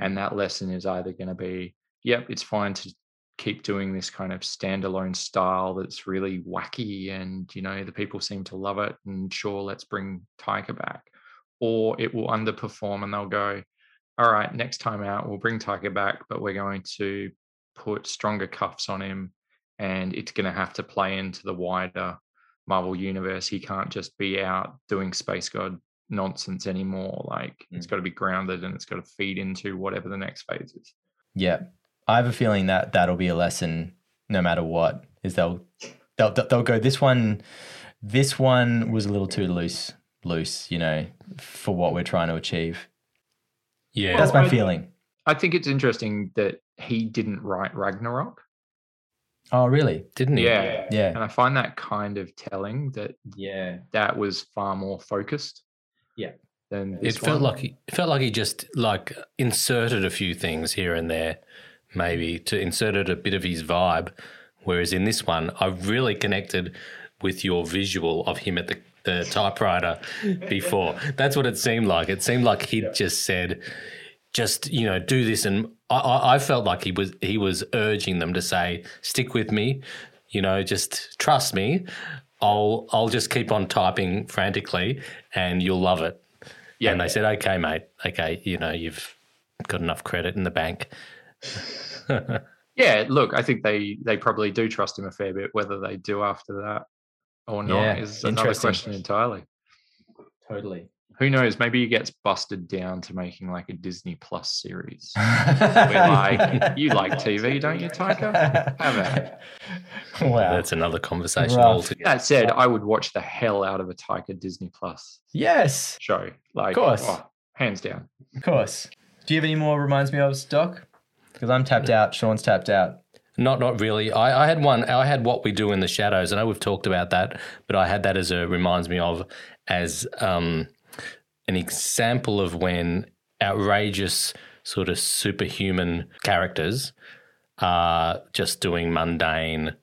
And mm. that lesson is either going to be, yep, it's fine to keep doing this kind of standalone style that's really wacky and, you know, the people seem to love it. And sure, let's bring Taika back. Or it will underperform and they'll go, all right, next time out, we'll bring Taika back, but we're going to put stronger cuffs on him and it's going to have to play into the wider Marvel universe. He can't just be out doing Space God nonsense anymore. Like it's mm. got to be grounded and it's got to feed into whatever the next phase is. Yeah, I have a feeling that that'll be a lesson, no matter what. Is they'll they'll they'll go this one. This one was a little too loose, loose, you know, for what we're trying to achieve. Yeah, That's my I- feeling. I think it's interesting that he didn't write Ragnarok. Oh, really? didn't he? Yeah. Yeah, And I find that kind of telling that yeah, that was far more focused. Yeah. Than It this felt one. like he it felt like he just like inserted a few things here and there, maybe to inserted a bit of his vibe. Whereas in this one, I really connected with your visual of him at the, the typewriter before. That's what it seemed like. It seemed like he'd just said, just you know, do this, and I, I, I felt like he was he was urging them to say, stick with me, you know, just trust me. I'll I'll just keep on typing frantically, and you'll love it. Yeah. And they said, okay, mate, okay, you know, you've got enough credit in the bank. Yeah, look, I think they they probably do trust him a fair bit. Whether they do after that or not Yeah, is another interesting. question entirely. totally. Who knows? Maybe he gets busted down to making like a Disney Plus series. We're like, you like TV, don't you, Taika? Have at Wow. That's another conversation Rough. altogether. That said, I would watch the hell out of a Taika Disney Plus yes, show. Like, of course. oh, hands down. of course. Do you have any more reminds me of Doc? Because I'm tapped out. Sean's tapped out. Not, not really. I, I had one. I had what we do in the shadows. I know we've talked about that, but I had that as a reminds me of as um, an example of when outrageous sort of superhuman characters are just doing mundane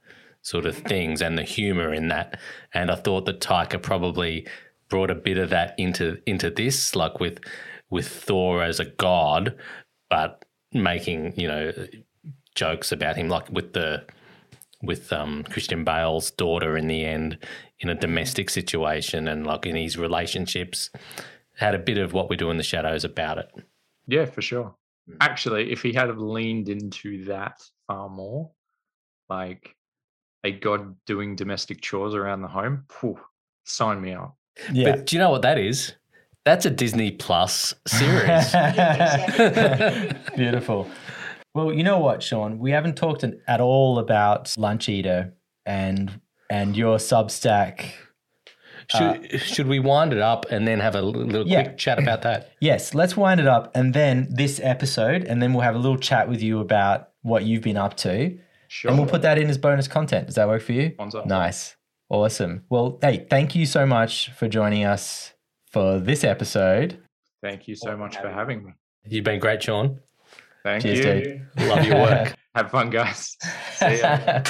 sort of things, and the humor in that. And I thought that Taika probably brought a bit of that into into this, like with with Thor as a god, but making you know jokes about him, like with the with um, Christian Bale's daughter in the end in a domestic situation and like in his relationships. Had a bit of what we do in the shadows about it. Yeah, for sure. Mm. Actually, if he had leaned into that far more, like a god doing domestic chores around the home, phew, sign me up. Yeah. But do you know what that is? That's a Disney Plus series. Beautiful. Well, you know what, Sean? We haven't talked at all about Lunch Eater and and your Substack. Should, uh, should we wind it up and then have a little Yeah. quick chat about that? Yes, let's wind it up and then this episode, and then we'll have a little chat with you about what you've been up to, Sure. and we'll put that in as bonus content. Does that work for you? One's. Nice. Awesome. Well, hey, thank you so much for joining us for this episode. Thank you so much for having me. You've been great, Sean. Thank Cheers, you. dude. Love your work. Have fun, guys. See ya.